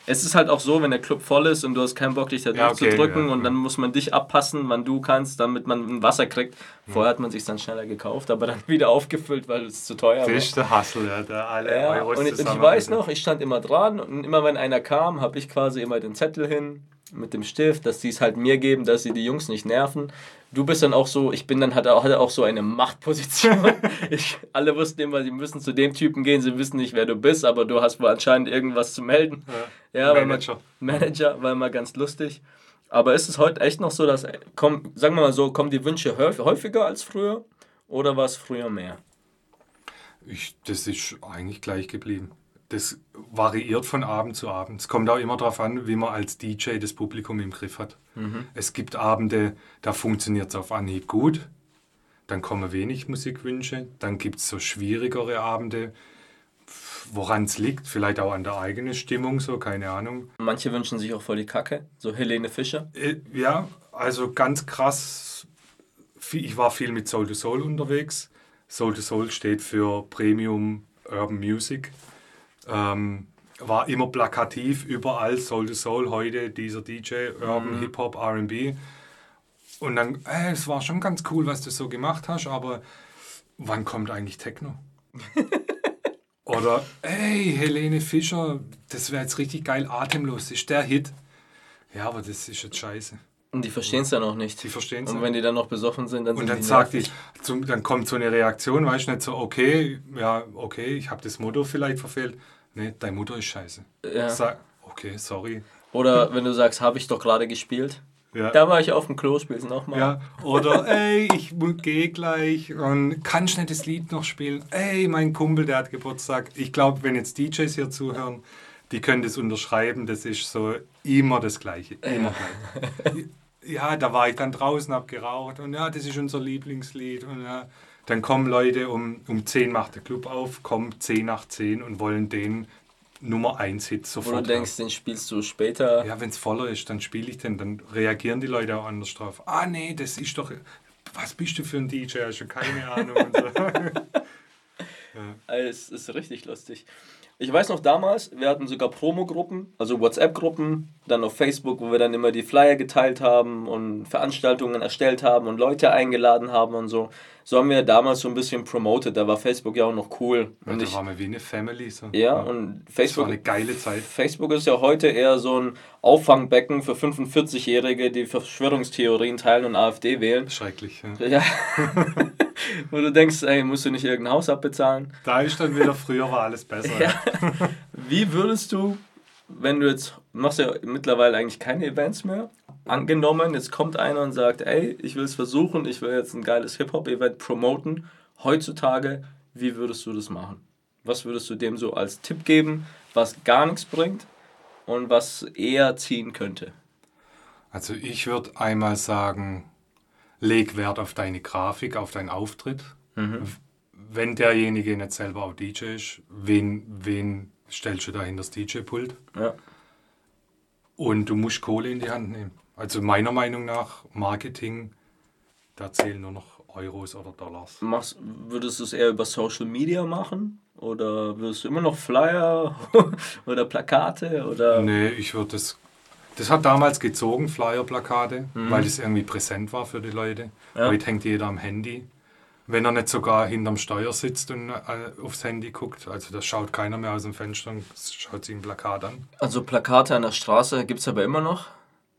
Es ist halt auch so, wenn der Club voll ist und du hast keinen Bock, dich da Ja, okay, durchzudrücken ja, und dann muss man dich abpassen, wann du kannst, damit man ein Wasser kriegt. Vorher hat man sich dann schneller gekauft, aber dann wieder aufgefüllt, weil es zu teuer war. ist der Hustle, ja, der alle Ja, Euros und ich, und ich weiß noch, ich stand immer dran und immer wenn einer kam, habe ich quasi immer den Zettel hin mit dem Stift, dass die es halt mir geben, dass sie die Jungs nicht nerven. Du bist dann auch so, ich bin dann, hatte auch, hatte auch so eine Machtposition. ich, alle wussten immer, sie müssen zu dem Typen gehen, sie wissen nicht, wer du bist, aber du hast wohl anscheinend irgendwas zu melden. Ja, man, Manager. Manager, war immer ganz lustig. Aber ist es heute echt noch so, dass, komm, sagen wir mal so, kommen die Wünsche häuf- häufiger als früher oder war es früher mehr? Ich, das ist eigentlich gleich geblieben. Das variiert von Abend zu Abend. Es kommt auch immer darauf an, wie man als DJ das Publikum im Griff hat. Es gibt Abende, da funktioniert es auf Anhieb gut. Dann kommen wenig Musikwünsche. Dann gibt es so schwierigere Abende, woran es liegt. Vielleicht auch an der eigenen Stimmung, so, keine Ahnung. Manche wünschen sich auch voll die Kacke, so Helene Fischer. Äh, Ja, also ganz krass. Ich war viel mit Soul to Soul unterwegs. Soul to Soul steht für Premium Urban Music. Ähm, war immer plakativ, überall Soul to Soul, heute dieser DJ, Urban Hip Hop, RB. Und dann, äh, es war schon ganz cool, was du so gemacht hast, aber wann kommt eigentlich Techno? Oder, ey, Helene Fischer, das wäre jetzt richtig geil, atemlos, ist der Hit. Ja, aber das ist jetzt scheiße. Und die verstehen es dann auch nicht. Die verstehen es Und wenn die dann noch besoffen sind, dann Und sind dann die sagt nervig. die, zum, dann kommt so eine Reaktion, weißt du, nicht so, okay, ja, okay, ich habe das Motto vielleicht verfehlt. Nee, dein Motto ist scheiße. Ja. Sag, okay, sorry. Oder wenn du sagst, habe ich doch gerade gespielt. Ja. Da war ich auf dem Klo, spiel's nochmal. Ja, oder ey, ich gehe gleich und kannst nicht das Lied noch spielen? Ey, mein Kumpel, der hat Geburtstag. Ich glaube, wenn jetzt DJs hier zuhören, die können das unterschreiben. Das ist so immer das Gleiche. Immer gleich. Ja, da war ich dann draußen, hab geraucht und ja, das ist unser Lieblingslied. Und ja, dann kommen Leute, um, um 10 macht der Club auf, kommen 10 nach 10 und wollen den Nummer 1 Hit sofort. du haben. denkst, den spielst du später. Ja, wenn es voller ist, dann spiele ich den, dann reagieren die Leute auch anders drauf. Ah, nee, das ist doch. Was bist du für ein DJ? Hast du keine Ahnung. Also, Es ist richtig lustig. Ich weiß noch damals, wir hatten sogar Promo-Gruppen, also WhatsApp-Gruppen, dann auf Facebook, wo wir dann immer die Flyer geteilt haben und Veranstaltungen erstellt haben und Leute eingeladen haben und so. So haben wir damals so ein bisschen promoted. Da war Facebook ja auch noch cool. Ja, Und da ich, waren wir wie eine Family. So. ja, und das war Facebook, eine geile Zeit. Facebook ist ja heute eher so ein Auffangbecken für 45-Jährige, die Verschwörungstheorien teilen und AfD wählen. Schrecklich. Ja. Ja. Wo du denkst, ey, musst du nicht irgendein Haus abbezahlen? Da ist dann wieder, früher war alles besser. Ja. Wie würdest du, wenn du jetzt, machst ja mittlerweile eigentlich keine Events mehr, angenommen, jetzt kommt einer und sagt, ey, ich will es versuchen, ich will jetzt ein geiles Hip-Hop-Event promoten, heutzutage, wie würdest du das machen? Was würdest du dem so als Tipp geben, was gar nichts bringt und was eher ziehen könnte? Also ich würde einmal sagen, leg Wert auf deine Grafik, auf deinen Auftritt. Wenn derjenige nicht selber auch DJ ist, wen, wen stellst du da hinter das DJ-Pult? Ja. Und du musst Kohle in die Hand nehmen. Also meiner Meinung nach, Marketing, da zählen nur noch Euros oder Dollars. Machst, würdest du es eher über Social Media machen? Oder würdest du immer noch Flyer oder Plakate? Oder? Nee, ich würde das. Das hat damals gezogen, Flyer-Plakate, weil es irgendwie präsent war für die Leute. Ja. Heute hängt jeder am Handy. Wenn er nicht sogar hinterm Steuer sitzt und äh, aufs Handy guckt, also das schaut keiner mehr aus dem Fenster und schaut sich ein Plakat an. Also Plakate an der Straße gibt es aber immer noch.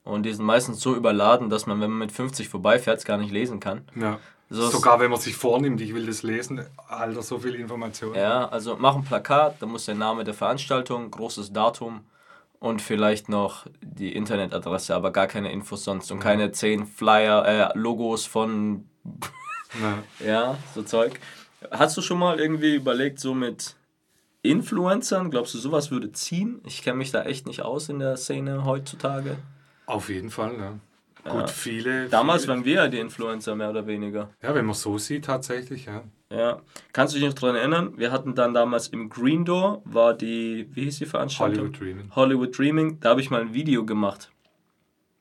Und die sind meistens so überladen, dass man, wenn man mit 50 vorbeifährt, es gar nicht lesen kann. Ja. So Sogar wenn man sich vornimmt, ich will das lesen, Alter, so viel Information. Ja, also mach ein Plakat, da muss der Name der Veranstaltung, großes Datum und vielleicht noch die Internetadresse, aber gar keine Infos sonst und keine 10 Flyer, äh, Logos von, Ja. ja, so Zeug. Hast du schon mal irgendwie überlegt, so mit Influencern, glaubst du, sowas würde ziehen? Ich kenne mich da echt nicht aus in der Szene heutzutage. Auf jeden Fall, ja. Gut, viele. Damals viele, waren wir ja die Influencer, mehr oder weniger. Ja, wenn man so sieht, tatsächlich, ja. Ja. Kannst du dich noch daran erinnern? Wir hatten dann damals im Green Door, war die, wie hieß die Veranstaltung? Hollywood Dreaming. Hollywood Dreaming. Da habe ich mal ein Video gemacht.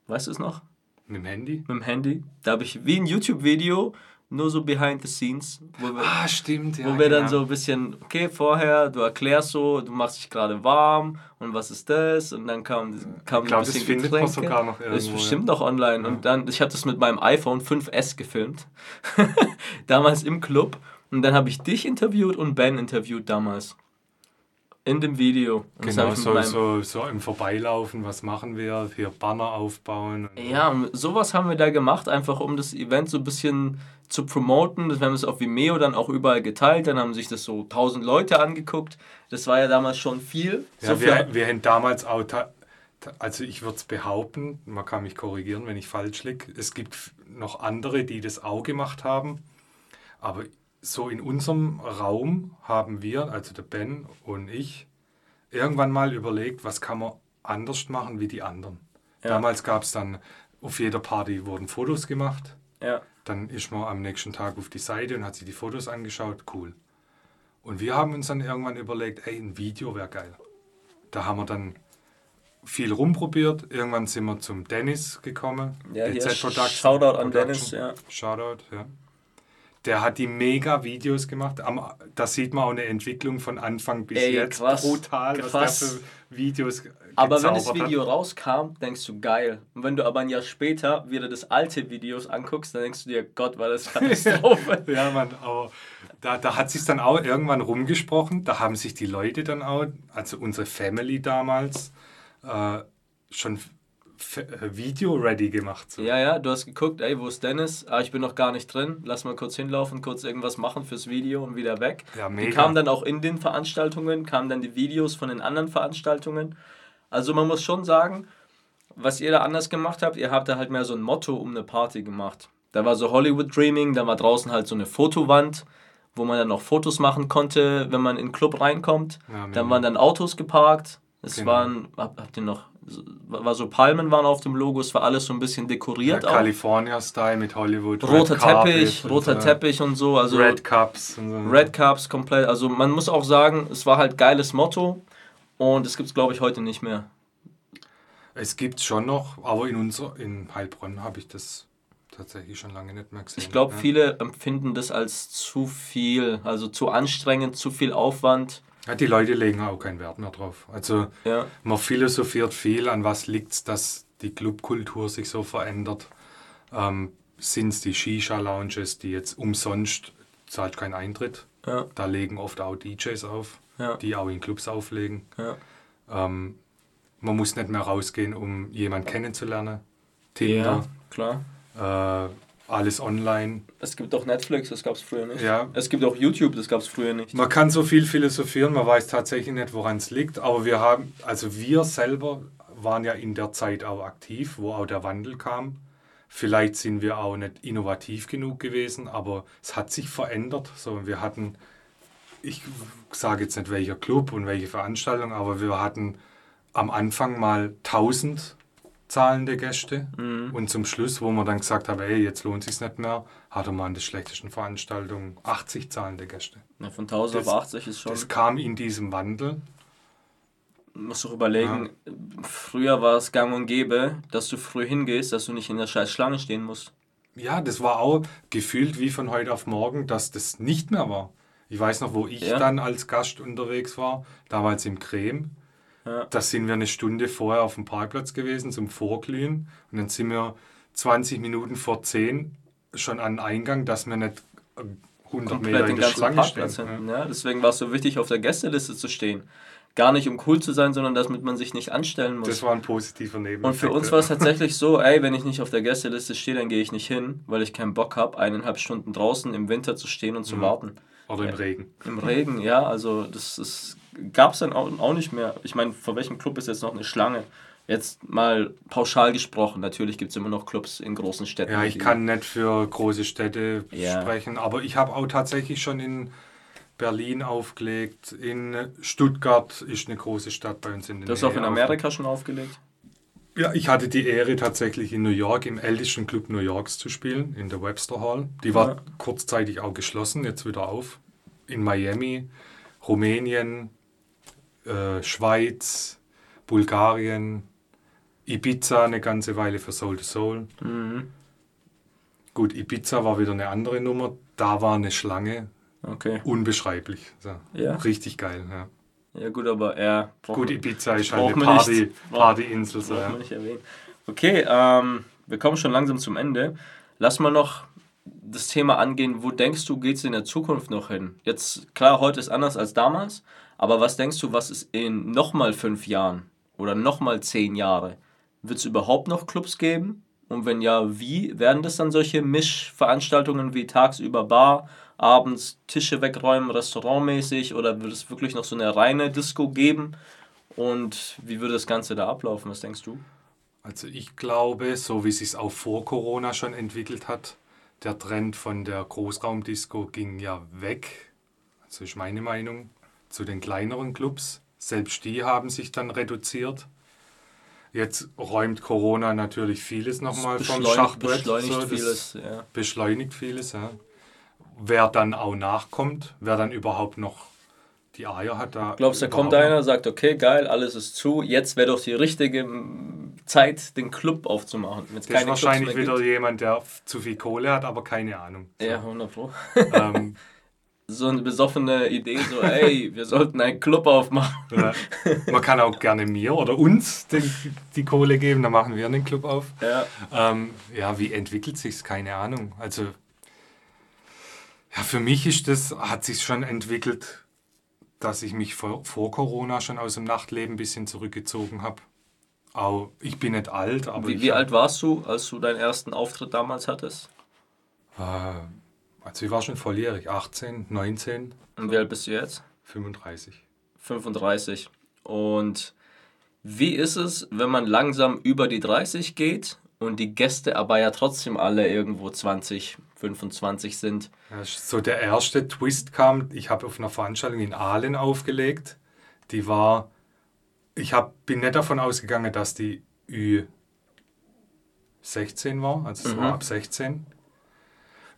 Weißt du es noch? Mit dem Handy? Mit dem Handy. Da habe ich wie ein YouTube-Video, nur so behind the scenes, wo wir, Ah, stimmt, ja. wo wir dann genau. so ein bisschen, okay, vorher, du erklärst so, du machst dich gerade warm und was ist das? Und dann kam, kam Ich glaub, ein das bisschen findet man sogar noch Das ist irgendwo, bestimmt noch online. Und dann, ich habe das mit meinem iPhone 5S gefilmt. damals im Club. Und dann habe ich dich interviewt und Ben interviewt damals. In dem Video. Und das Genau, so, so, so im Vorbeilaufen, was machen wir? Hier Banner aufbauen. Ja, sowas haben wir da gemacht, einfach um das Event so ein bisschen zu promoten. Das- Wir haben es auf Vimeo dann auch überall geteilt, dann haben sich das so 1000 Leute angeguckt. Das war ja damals schon viel. Ja, so wir, wir haben damals auch, also ich würde es behaupten, man kann mich korrigieren, wenn ich falsch liege. Es gibt noch andere, die das auch gemacht haben. Aber so in unserem Raum haben wir, also der Ben und ich, irgendwann mal überlegt, was kann man anders machen wie die anderen. Ja. Damals gab es dann, auf jeder Party wurden Fotos gemacht. ja, Dann ist man am nächsten Tag auf die Seite und hat sich die Fotos angeschaut. Cool. Und wir haben uns dann irgendwann überlegt, ey, ein Video wäre geil. Da haben wir dann viel rumprobiert. Irgendwann sind wir zum Dennis gekommen. ja hier, DZ Production- Shoutout an Production. Dennis. Ja. Shoutout, ja. Der hat die mega Videos gemacht. Da sieht man auch eine Entwicklung von Anfang bis Ey, jetzt. krass, Brutal, was krass. der für Videos Aber wenn das. Video rauskam, denkst du geil. Und wenn du aber ein Jahr später wieder das alte Videos anguckst, dann denkst du dir, Gott, war das Katastrophe. Ja, Mann, aber da, da hat sich dann auch irgendwann rumgesprochen. Da haben sich die Leute dann auch, also unsere Family damals, äh, schon äh, Video-ready gemacht. So. Ja, ja, du hast geguckt, ey, wo ist Dennis? Ah, ich bin noch gar nicht drin. Lass mal kurz hinlaufen, kurz irgendwas machen fürs Video und wieder weg. Ja, Die mega. kamen dann auch in den Veranstaltungen, kamen dann die Videos von den anderen Veranstaltungen. Also man muss schon sagen, was ihr da anders gemacht habt, ihr habt da halt mehr so ein Motto um eine Party gemacht. Da war so Hollywood Dreaming, da war draußen halt so eine Fotowand, wo man dann noch Fotos machen konnte, wenn man in den Club reinkommt. Ja, dann waren dann Autos geparkt. Es Genau. waren, hab, habt ihr noch, war so Palmen waren auf dem Logo, es war alles so ein bisschen Ja, dekoriert auch. California-Style mit Hollywood. Roter Teppich, und roter so. Teppich und so. Also Red Cups. Und so. Red Cups komplett. Also man muss auch sagen, es war halt geiles Motto und es gibt es glaube ich heute nicht mehr. Es gibt schon noch, aber in, unser, in Heilbronn habe ich das tatsächlich schon lange nicht mehr gesehen. Ich glaube, ja. viele empfinden das als zu viel, also zu anstrengend, zu viel Aufwand. Ja, die Leute legen auch keinen Wert mehr drauf. Also Ja, man philosophiert viel, an was liegt es, dass die Clubkultur sich so verändert. Ähm, sind es die Shisha-Lounges, die jetzt umsonst zahlt keinen Eintritt. Ja. Da legen oft auch DJs auf, Ja. die auch in Clubs auflegen. Ja. Ähm, man muss nicht mehr rausgehen, um jemanden kennenzulernen. Ja, Tinder, klar. äh, alles online. Es gibt auch Netflix, das gab es früher nicht. Ja. Es gibt auch YouTube, das gab es früher nicht. Man kann so viel philosophieren, man weiß tatsächlich nicht, woran es liegt, aber wir haben, also wir selber waren ja in der Zeit auch aktiv, wo auch der Wandel kam. Vielleicht sind wir auch nicht innovativ genug gewesen, aber es hat sich verändert. So, wir hatten, ich sage jetzt nicht welcher Club und welche Veranstaltung, aber wir hatten am Anfang mal 1000 zahlende Gäste und zum Schluss, wo man dann gesagt haben, ey, jetzt lohnt sich nicht mehr, hatte man an der schlechtesten Veranstaltung 80 zahlende Gäste. Ja, von 1000 Das- auf 80 ist schon. Das kam in diesem Wandel. musst du überlegen, früher war es gang und gäbe, dass du früh hingehst, dass du nicht in der scheiß Schlange stehen musst. Ja, das war auch gefühlt wie von heute auf morgen, dass das nicht mehr war. Ich weiß noch, wo ich Ja. dann als Gast unterwegs war, damals im Creme. Ja. Da sind wir eine Stunde vorher auf dem Parkplatz gewesen zum Vorglühen. Und dann sind wir 20 Minuten vor 10 schon an den Eingang, dass wir nicht äh, 100 Meter Komplett in den der Schlange Parkplatz stehen. hinten. Ja, deswegen war es so wichtig, auf der Gästeliste zu stehen. Gar nicht um cool zu sein, sondern damit man sich nicht anstellen muss. Das war ein positiver Nebeneffekt. Und für uns war es tatsächlich so, ey, wenn ich nicht auf der Gästeliste stehe, dann gehe ich nicht hin, weil ich keinen Bock habe, eineinhalb Stunden draußen im Winter zu stehen und Mhm. zu warten. Oder im Regen. Im Regen, ja, also das, das gab es dann auch, auch nicht mehr. Ich meine, vor welchem Club ist jetzt noch eine Schlange? Jetzt mal pauschal gesprochen, natürlich gibt es immer noch Clubs in großen Städten. Ja, ich kann nicht für große Städte Ja. sprechen, aber ich habe auch tatsächlich schon in Berlin aufgelegt. In Stuttgart ist eine große Stadt bei uns in der Du hast auch in Amerika schon aufgelegt? Ja, ich hatte die Ehre, tatsächlich in New York, im ältesten Club New Yorks zu spielen, in der Webster Hall. Die war Ja. kurzzeitig auch geschlossen, jetzt wieder auf. In Miami, Rumänien, äh, Schweiz, Bulgarien, Ibiza eine ganze Weile für Soul to Soul. Mhm. Gut, Ibiza war wieder eine andere Nummer. Da war eine Schlange, Okay. unbeschreiblich. So. Ja? Richtig geil. Ja. Ja gut, aber er Gut, Ibiza ist halt eine nicht. Party, Braucht- Partyinsel. So, ja. nicht erwähnen. Okay, ähm, wir kommen schon langsam zum Ende. Lass mal noch das Thema angehen, wo denkst du, geht es in der Zukunft noch hin? Jetzt, klar, heute ist anders als damals, aber was denkst du, was ist in nochmal fünf Jahren oder nochmal zehn Jahre? Wird es überhaupt noch Clubs geben? Und wenn ja, wie? Werden das dann solche Mischveranstaltungen wie tagsüber Bar, abends Tische wegräumen, restaurantmäßig oder wird es wirklich noch so eine reine Disco geben? Und wie würde das Ganze da ablaufen? Was denkst du? Also ich glaube, so wie es sich auch vor Corona schon entwickelt hat, der Trend von der Großraumdisco ging ja weg. Also ist meine Meinung zu den kleineren Clubs. Selbst die haben sich dann reduziert. Jetzt räumt Corona natürlich vieles nochmal vom Schachbrett. beschleunigt so, vieles, ja. Beschleunigt vieles, ja. Wer dann auch nachkommt, wer dann überhaupt noch die Eier hat, da. Glaubst du, da kommt einer, sagt, okay, geil, alles ist zu, jetzt wäre doch die richtige Zeit, den Club aufzumachen. Es Das ist wahrscheinlich wieder gibt. jemand, der zu viel Kohle hat, aber keine Ahnung. So. Ja, 100 Pro. Ähm, So eine besoffene Idee, so, ey, wir sollten einen Club aufmachen. Ja. Man kann auch gerne mir oder uns den, die Kohle geben, dann machen wir einen Club auf. Ja, Ähm, ja, wie entwickelt sich's? Keine Ahnung. Also, ja, für mich ist das, hat sich schon entwickelt, dass ich mich vor, vor Corona schon aus dem Nachtleben ein bisschen zurückgezogen habe. Auch, ich bin nicht alt, aber wie, wie alt warst du, als du deinen ersten Auftritt damals hattest? Äh, also ich war schon volljährig, 18, 19, Und wie alt bist du jetzt? 35. 35. Und wie ist es, wenn man langsam über die 30 geht und die Gäste aber ja trotzdem alle irgendwo 20, 25 sind? So der erste Twist kam, ich habe auf einer Veranstaltung in Aalen aufgelegt. Die war, ich hab, bin nicht davon ausgegangen, dass die Ü16 war, also es Mhm. war ab 16.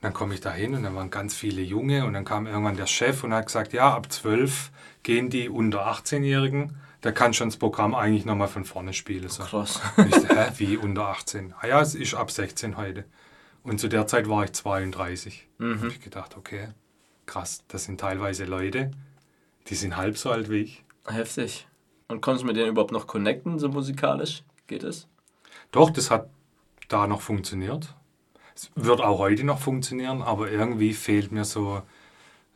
Dann komme ich da hin und dann waren ganz viele Junge und dann kam irgendwann der Chef und hat gesagt, ja, ab 12 gehen die unter 18-Jährigen, der kann schon das Programm eigentlich nochmal von vorne spielen. So. Krass. Und ich hä, wie unter 18? Ah ja, es ist ab 16 heute. Und zu der Zeit war ich 32. Mhm. Habe ich gedacht, okay, krass, das sind teilweise Leute, die sind halb so alt wie ich. Heftig. Und konntest du mit denen überhaupt noch connecten, so musikalisch? Geht es? Doch, das hat da noch funktioniert. Es wird auch heute noch funktionieren, aber irgendwie fehlt mir so,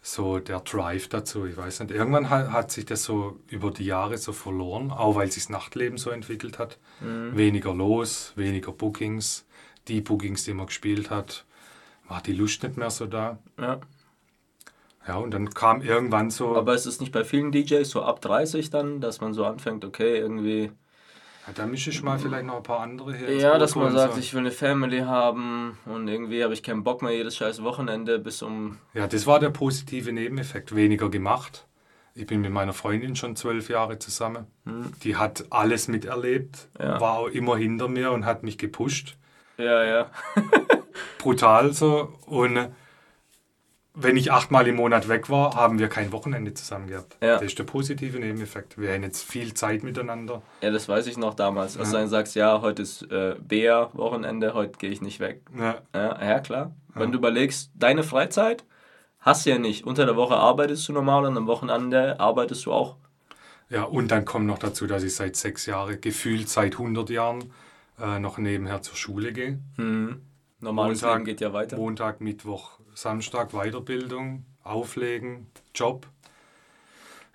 so der Drive dazu. Ich weiß nicht. Irgendwann hat, hat sich das so über die Jahre so verloren, auch weil sich das Nachtleben so entwickelt hat. Mhm. Weniger los, weniger Bookings. Die Bookings, die man gespielt hat, war die Lust nicht mehr so da. Ja. Ja, und dann kam irgendwann so. Aber ist es nicht bei vielen DJs so ab 30 dann, dass man so anfängt, okay, irgendwie. ja, da mische ich mal vielleicht noch ein paar andere hier. ins Ja, dass man sagt, so. ich will eine Family haben und irgendwie habe ich keinen Bock mehr jedes scheiß Wochenende bis um. Ja, das war der positive Nebeneffekt. Weniger gemacht. Ich bin mit meiner Freundin schon zwölf Jahre zusammen. Die hat alles miterlebt, Hm. Ja. war auch immer hinter mir und hat mich gepusht. Ja, ja. Brutal so. Und wenn ich achtmal im Monat weg war, haben wir kein Wochenende zusammen gehabt. Ja. Das ist der positive Nebeneffekt. Wir haben jetzt viel Zeit miteinander. Ja, das weiß ich noch damals. Als Ja. du dann sagst, ja, heute ist äh, Bär-Wochenende, heute gehe ich nicht weg. Ja, Ja, ja klar. Wenn du überlegst, deine Freizeit hast du ja nicht. Unter der Woche arbeitest du normal und am Wochenende arbeitest du auch. ja, und dann kommt noch dazu, dass ich seit sechs Jahren, gefühlt seit 100 Jahren, äh, noch nebenher zur Schule gehe. Mhm. Normales Montag- Leben geht ja weiter. Montag, Mittwoch, Samstag Weiterbildung, Auflegen, Job.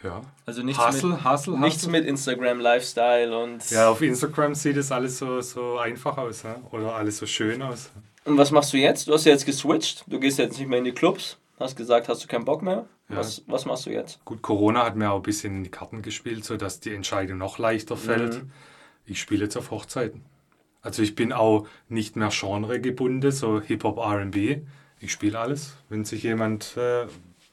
Ja. Also nichts Hustle, mit, Hustle, nichts Hustle. mit Instagram, Lifestyle und. Ja, auf Instagram sieht es alles so, so einfach aus. Ja? Oder alles so schön aus. Und was machst du jetzt? Du hast ja jetzt geswitcht. Du gehst jetzt nicht mehr in die Clubs. Hast gesagt, hast du keinen Bock mehr. Ja. Was, was machst du jetzt? Gut, Corona hat mir auch ein bisschen in die Karten gespielt, sodass die Entscheidung noch leichter fällt. Mhm. Ich spiele jetzt auf Hochzeiten. Also ich bin auch nicht mehr genregebunden, so Hip-Hop, R&B. Ich spiele alles. Wenn sich jemand äh,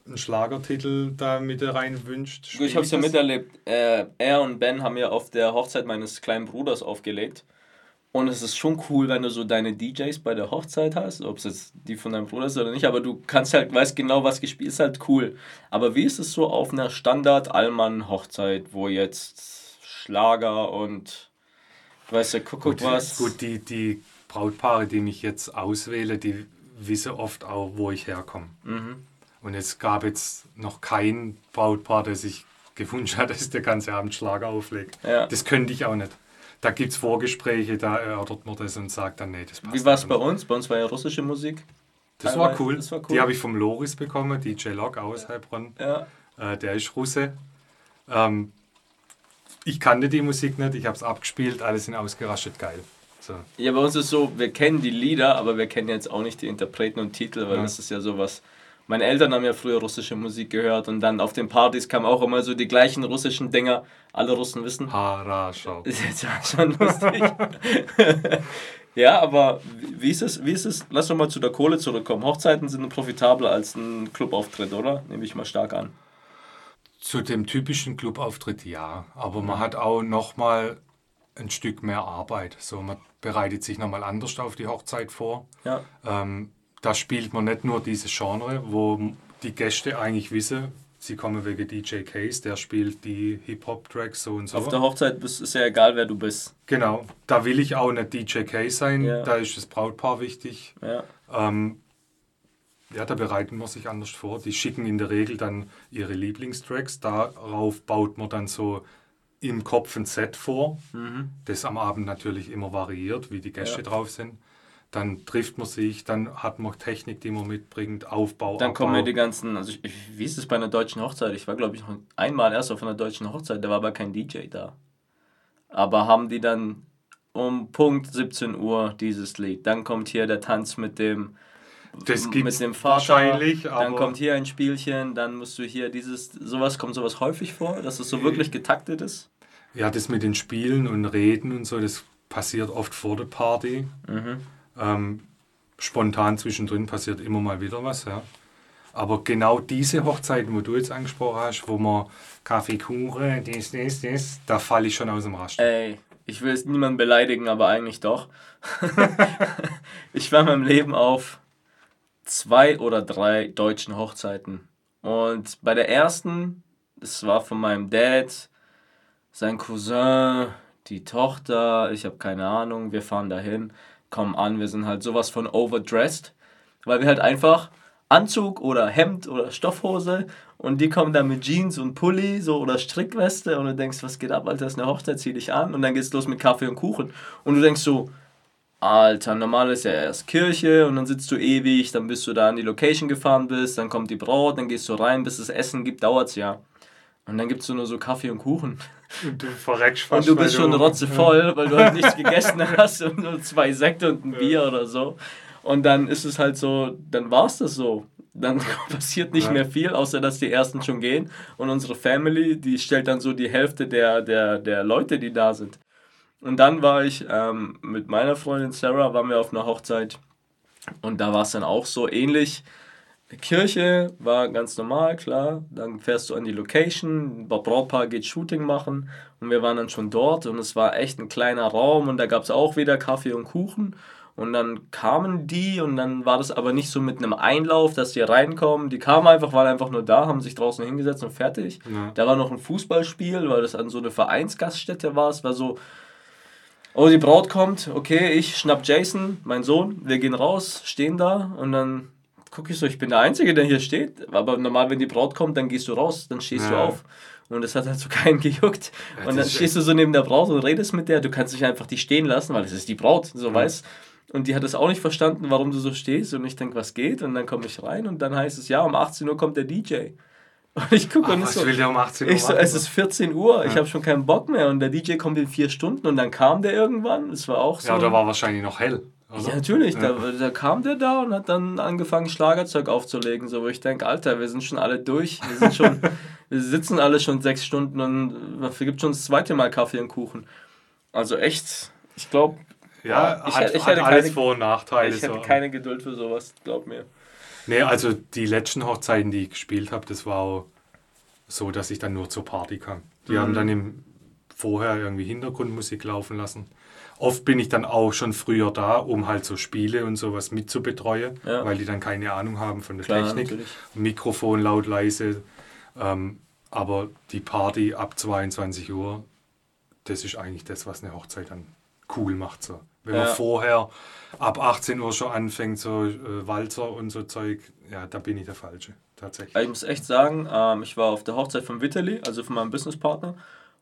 einen Schlagertitel da mit rein wünscht, ich habe es ja miterlebt. Äh, er und Ben haben ja auf der Hochzeit meines kleinen Bruders aufgelegt. Und es ist schon cool, wenn du so deine DJs bei der Hochzeit hast, ob es jetzt die von deinem Bruder ist oder nicht, aber du kannst halt, weißt genau, was gespielt ist, halt cool. Aber wie ist es so auf einer Standard-Allmann-Hochzeit, wo jetzt Schlager und, weißt du, Kuckuck Gut, was? gut die, die Brautpaare, die mich jetzt auswählen, die wissen oft auch, wo ich herkomme. Mhm. Und es gab jetzt noch kein Brautpaar, das sich gewünscht hat, dass der ganze Abend Schlager auflegt. Ja. Das könnte ich auch nicht. Da gibt es Vorgespräche, da erörtert man das und sagt dann, nee, das passt Wie war es bei uns? Bei uns war ja russische Musik. Das war cool. das war cool. Die habe ich vom Loris bekommen, DJ Lok aus Heilbronn. Ja. Äh, der ist Russe. Ähm, ich kannte die Musik nicht, ich habe es abgespielt, alle sind ausgerastet, geil. So. Ja, bei uns ist so, wir kennen die Lieder, aber wir kennen jetzt auch nicht die Interpreten und Titel, weil Ja. das ist ja sowas. Meine Eltern haben ja früher russische Musik gehört und dann auf den Partys kamen auch immer so die gleichen russischen Dinger. Alle Russen wissen. Harashau. Ist jetzt ja schon lustig. ja, aber wie wie ist es? Wie ist es? Lass doch mal zu der Kohle zurückkommen. Hochzeiten sind profitabler als ein Clubauftritt, oder? Nehme ich mal stark an. Zu dem typischen Clubauftritt ja, aber man hat auch nochmal ein Stück mehr Arbeit. So, man bereitet sich nochmal anders auf die Hochzeit vor. Ja. Ähm, da spielt man nicht nur dieses Genre, wo die Gäste eigentlich wissen, sie kommen wegen DJ Case, der spielt die Hip-Hop-Tracks so und so. Auf der Hochzeit bist- ist ja egal, wer du bist. genau, da will ich auch nicht DJ Case sein, Ja. da ist das Brautpaar wichtig. Ja. Ähm, ja, da bereiten wir sich anders vor. Die schicken in der Regel dann ihre Lieblingstracks. Darauf baut man dann so im Kopf ein Set vor, Mhm. das am Abend natürlich immer variiert, wie die Gäste Ja. drauf sind. Dann trifft man sich, dann hat man Technik, die man mitbringt, Aufbau, Dann kommen Abbau. ja die ganzen, also ich, ich, wie ist es bei einer deutschen Hochzeit? Ich war, glaube ich, noch einmal erst auf einer deutschen Hochzeit, da war aber kein DJ da. Aber haben die dann um Punkt 17 Uhr dieses Lied. Dann kommt hier der Tanz mit dem, Das mit dem Vater. wahrscheinlich, Dann kommt hier ein Spielchen, dann musst du hier dieses, sowas, kommt sowas häufig vor, dass es so wirklich getaktet ist. Ja, das mit den Spielen und Reden und so, das passiert oft vor der Party. Mhm. Ähm, spontan zwischendrin passiert immer mal wieder was, ja. Aber genau diese Hochzeiten, wo du jetzt angesprochen hast, wo man Kaffee, Kuchen, das, das, das, da falle ich schon aus dem Raster. Ey, ich will jetzt niemanden beleidigen, aber eigentlich doch. ich war in meinem Leben auf zwei oder drei deutschen Hochzeiten. Und bei der ersten, das war von meinem Dad, sein Cousin, die Tochter, ich habe keine Ahnung, wir fahren dahin, kommen an, wir sind halt sowas von overdressed, weil wir halt einfach Anzug oder Hemd oder Stoffhose und die kommen dann mit Jeans und Pulli so oder Strickweste und du denkst, was geht ab, Alter, das ist eine Hochzeit, zieh dich an und dann geht's los mit Kaffee und Kuchen und du denkst so, Alter, normal ist ja erst Kirche und dann sitzt du ewig, dann bist du da an die Location gefahren bist, dann kommt die Braut, dann gehst du rein, bis es Essen gibt, dauert's ja. Und dann gibt's nur so Kaffee und Kuchen. Und du verreckst fast. Und du bist schon du, rotzevoll, weil du halt nichts gegessen hast und nur zwei Sekte und ein Bier oder so. Und dann ist es halt so, dann war's das so. Dann passiert nicht ja. mehr viel, außer dass die ersten schon gehen. Und unsere Family, die stellt dann so die Hälfte der, der, der Leute, die da sind. Und dann war ich ähm, mit meiner Freundin Sarah, waren wir auf einer Hochzeit. Und da war es dann auch so ähnlich. Die Kirche war ganz normal, klar. Dann fährst du an die Location, Brautpaar geht Shooting machen. Und wir waren dann schon dort und es war echt ein kleiner Raum und da gab es auch wieder Kaffee und Kuchen. Und dann kamen die und dann war das aber nicht so mit einem Einlauf, dass die reinkommen. Die kamen einfach, waren einfach nur da, haben sich draußen hingesetzt und fertig. Ja. Da war noch ein Fußballspiel, weil das an so eine Vereinsgaststätte war. Es war so, oh, die Braut kommt, okay, ich schnapp Jason, mein Sohn, wir gehen raus, stehen da und dann gucke ich so, ich bin der Einzige, der hier steht. Aber normal, wenn die Braut kommt, dann gehst du raus, dann stehst ja. du auf. Und das hat halt so keinen gejuckt. Ja, und dann stehst du so neben der Braut und redest mit der. Du kannst dich einfach die stehen lassen, weil es ist die Braut, so ja. weißt und die hat es auch nicht verstanden, warum du so stehst. Und ich denke, was geht? Und dann komme ich rein und dann heißt es, ja, um 18 Uhr kommt der DJ. Und ich gucke und was so, will der um 18 Uhr ich so, es ist 14 Uhr, ja. ich habe schon keinen Bock mehr. Und der DJ kommt in vier Stunden und dann kam der irgendwann. Es war auch so. Ja, da war wahrscheinlich noch hell. Oder? Ja, natürlich. Ja. Da, da kam der da und hat dann angefangen, Schlagerzeug aufzulegen. So, wo ich denke, Alter, wir sind schon alle durch. Wir sind schon, wir sitzen alle schon sechs Stunden und dafür gibt schon das zweite Mal Kaffee und Kuchen. Also echt, ich glaube, ja, ich, hat, ich hat alles keine, Vor- und Nachteile. Ich hätte so. keine Geduld für sowas, glaub mir. Nee, also die letzten Hochzeiten, die ich gespielt habe, das war auch so, dass ich dann nur zur Party kam. Die mhm. haben dann im, vorher irgendwie Hintergrundmusik laufen lassen. Oft bin ich dann auch schon früher da, um halt so Spiele und sowas mitzubetreuen, ja. weil die dann keine Ahnung haben von der Klar, Technik. Natürlich. Mikrofon laut, leise. Ähm, aber die Party ab 22 Uhr, das ist eigentlich das, was eine Hochzeit dann cool macht. So. Wenn ja. man vorher ab 18 Uhr schon anfängt, so äh, Walzer und so Zeug, ja, da bin ich der Falsche, tatsächlich. Ich muss echt sagen, ähm, ich war auf der Hochzeit von Vitali, also von meinem Businesspartner,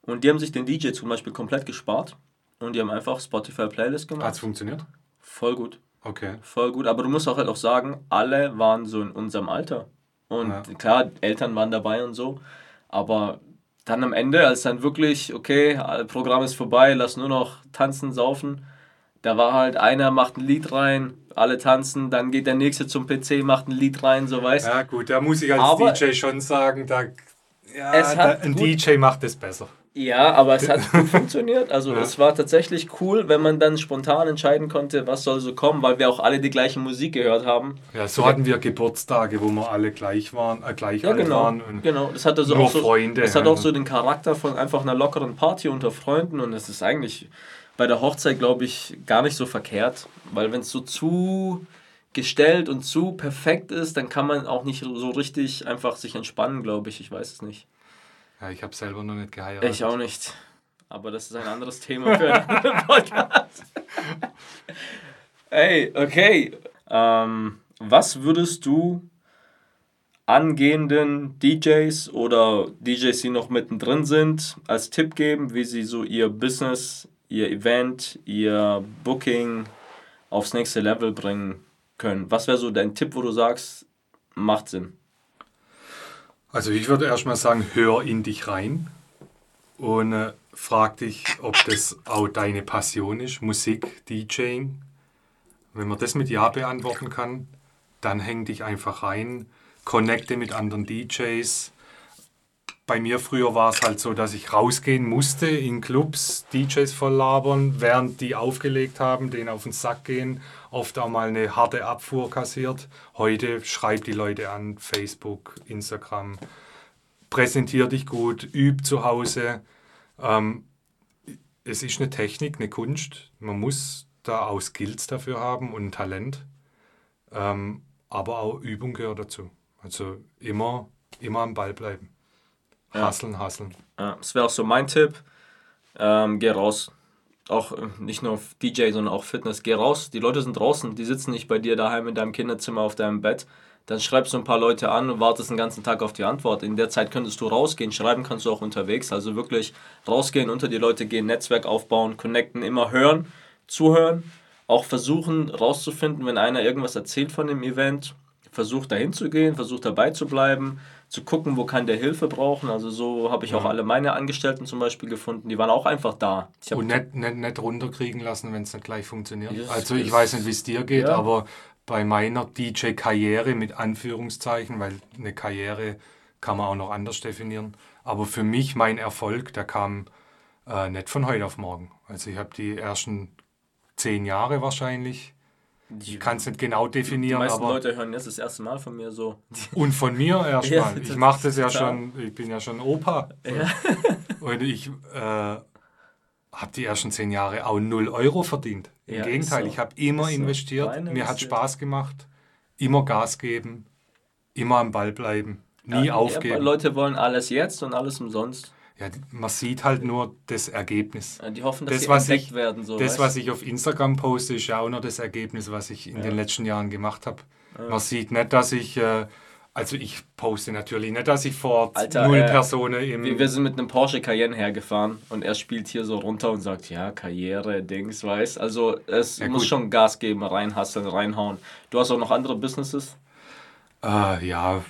und die haben sich den DJ zum Beispiel komplett gespart und die haben einfach Spotify Playlist gemacht. Hat es funktioniert? Voll gut. Okay. Voll gut, aber du musst auch halt auch sagen, alle waren so in unserem Alter. Und ja. klar, Eltern waren dabei und so, aber dann am Ende, als dann wirklich, okay, Programm ist vorbei, lass nur noch tanzen, saufen, da war halt einer, macht ein Lied rein, alle tanzen, dann geht der nächste zum PC, macht ein Lied rein, so weißt Ja, gut, da muss ich als aber DJ schon sagen, da, ja, da, ein gut, DJ macht es besser. Ja, aber es hat gut funktioniert. Also ja. es war tatsächlich cool, wenn man dann spontan entscheiden konnte, was soll so kommen, weil wir auch alle die gleiche Musik gehört haben. Ja, so hatten wir Geburtstage, wo wir alle gleich waren, äh, gleich ja, genau, waren. Und genau, das hatte so nur auch so, Freunde. Es hat auch so den Charakter von einfach einer lockeren Party unter Freunden und es ist eigentlich bei der Hochzeit, glaube ich, gar nicht so verkehrt, weil wenn es so zu gestellt und zu perfekt ist, dann kann man auch nicht so richtig einfach sich entspannen, glaube ich. Ich weiß es nicht. Ja, ich habe selber noch nicht geheiratet. Ich auch nicht. Aber das ist ein anderes Thema für einen Podcast. hey, okay. Ähm, was würdest du angehenden DJs oder DJs, die noch mittendrin sind, als Tipp geben, wie sie so ihr Business ihr Event, ihr Booking aufs nächste Level bringen können? Was wäre so dein Tipp, wo du sagst, macht Sinn? Also ich würde erstmal sagen, hör in dich rein und äh, frag dich, ob das auch deine Passion ist, Musik, DJing. Wenn man das mit Ja beantworten kann, dann häng dich einfach rein, connecte mit anderen DJs, bei mir früher war es halt so, dass ich rausgehen musste in Clubs, DJs voll labern, während die aufgelegt haben, denen auf den Sack gehen, oft auch mal eine harte Abfuhr kassiert. Heute schreibt die Leute an, Facebook, Instagram, präsentier dich gut, üb zu Hause. Ähm, es ist eine Technik, eine Kunst. Man muss da auch Skills dafür haben und Talent. Ähm, aber auch Übung gehört dazu. Also immer, immer am Ball bleiben. Hasseln, hasseln. Ja, das wäre auch so mein Tipp. Ähm, geh raus. Auch äh, nicht nur DJ, sondern auch Fitness. Geh raus. Die Leute sind draußen. Die sitzen nicht bei dir daheim in deinem Kinderzimmer auf deinem Bett. Dann schreibst du ein paar Leute an und wartest den ganzen Tag auf die Antwort. In der Zeit könntest du rausgehen. Schreiben kannst du auch unterwegs. Also wirklich rausgehen, unter die Leute gehen, Netzwerk aufbauen, connecten, immer hören, zuhören auch versuchen rauszufinden, wenn einer irgendwas erzählt von dem Event, versucht dahin zu gehen, versucht dabei zu bleiben, zu gucken, wo kann der Hilfe brauchen. Also so habe ich auch alle meine Angestellten zum Beispiel gefunden, die waren auch einfach da. Und nicht, nicht, nicht runterkriegen lassen, wenn es nicht gleich funktioniert. Ja, also ich das- weiß nicht, wie es dir geht, Ja. aber bei meiner DJ-Karriere mit Anführungszeichen, weil eine Karriere kann man auch noch anders definieren, aber für mich mein Erfolg, der kam äh, nicht von heute auf morgen. Also ich habe die ersten zehn Jahre wahrscheinlich, ich kann es nicht genau die definieren, meisten aber Leute hören jetzt das erste Mal von mir so. und von mir erstmal. Ja, ich mache das ja total. schon, ich bin ja schon Opa. Und ich äh, habe die ersten zehn Jahre auch 0 Euro verdient. Im Ja, Gegenteil, so. ich habe immer so. investiert. Mir hat. Spaß gemacht. Immer Gas geben. Immer am Ball bleiben. Nie Ja, aufgeben. Leute wollen alles jetzt und alles umsonst. Ja, man sieht halt nur das Ergebnis. Ja, Die hoffen, dass Das, sie was ich, werden. So, das, weißt? was ich auf Instagram poste, ist ja auch noch das Ergebnis, was ich in den letzten Jahren gemacht habe. Man sieht nicht, dass ich, äh, also ich poste natürlich nicht, dass ich vor Alter, null äh, Personen im... Wir, wir sind mit einem Porsche Cayenne hergefahren und er spielt hier so runter und sagt, ja, Karriere, Dings, weiß. Also es Ja, muss gut. schon Gas geben, reinhasseln, reinhauen. Du hast auch noch andere Businesses? Äh, ja,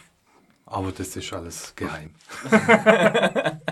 aber das ist alles geheim.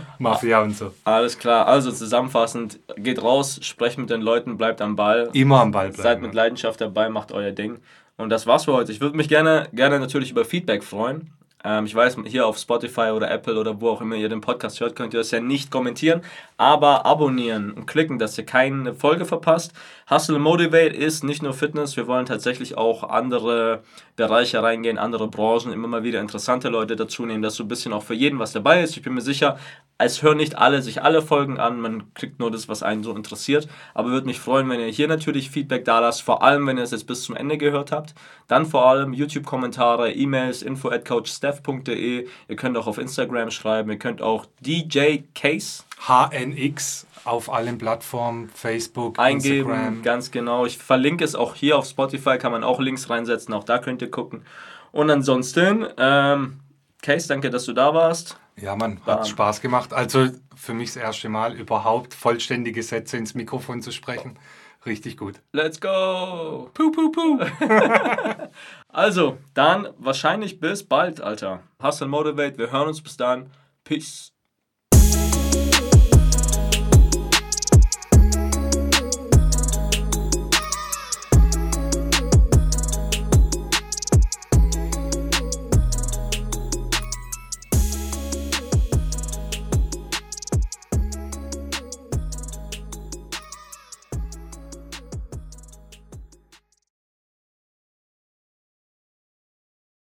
Mafia und so. Alles klar, also zusammenfassend, geht raus, sprecht mit den Leuten, bleibt am Ball. Immer am Ball bleiben. Seid mit Leidenschaft dabei, macht euer Ding. Und das war's für heute. Ich würde mich gerne, gerne natürlich über Feedback freuen. Ähm, ich weiß, hier auf Spotify oder Apple oder wo auch immer ihr den Podcast hört, könnt ihr das ja nicht kommentieren, aber abonnieren und klicken, dass ihr keine Folge verpasst. Hustle Motivate ist nicht nur Fitness, wir wollen tatsächlich auch andere Bereiche reingehen, andere Branchen, immer mal wieder interessante Leute dazu nehmen, dass so ein bisschen auch für jeden was dabei ist. Ich bin mir sicher, es hören nicht alle sich alle Folgen an, man kriegt nur das, was einen so interessiert. Aber würde mich freuen, wenn ihr hier natürlich Feedback da lasst, vor allem, wenn ihr es jetzt bis zum Ende gehört habt. Dann vor allem YouTube-Kommentare, E-Mails, info at coachsteph.de. Ihr könnt auch auf Instagram schreiben, ihr könnt auch DJ Case HNX auf allen Plattformen, Facebook, eingeben, Instagram. ganz genau. Ich verlinke es auch hier auf Spotify, kann man auch Links reinsetzen, auch da könnt ihr gucken. Und ansonsten, ähm, Case, danke, dass du da warst. Ja, man, Bam. hat Spaß gemacht. Also für mich das erste Mal überhaupt vollständige Sätze ins Mikrofon zu sprechen. Richtig gut. Let's go! Puh, puh, puh. Also, dann wahrscheinlich bis bald, Alter. Hustle Motivate, wir hören uns bis dann. Peace.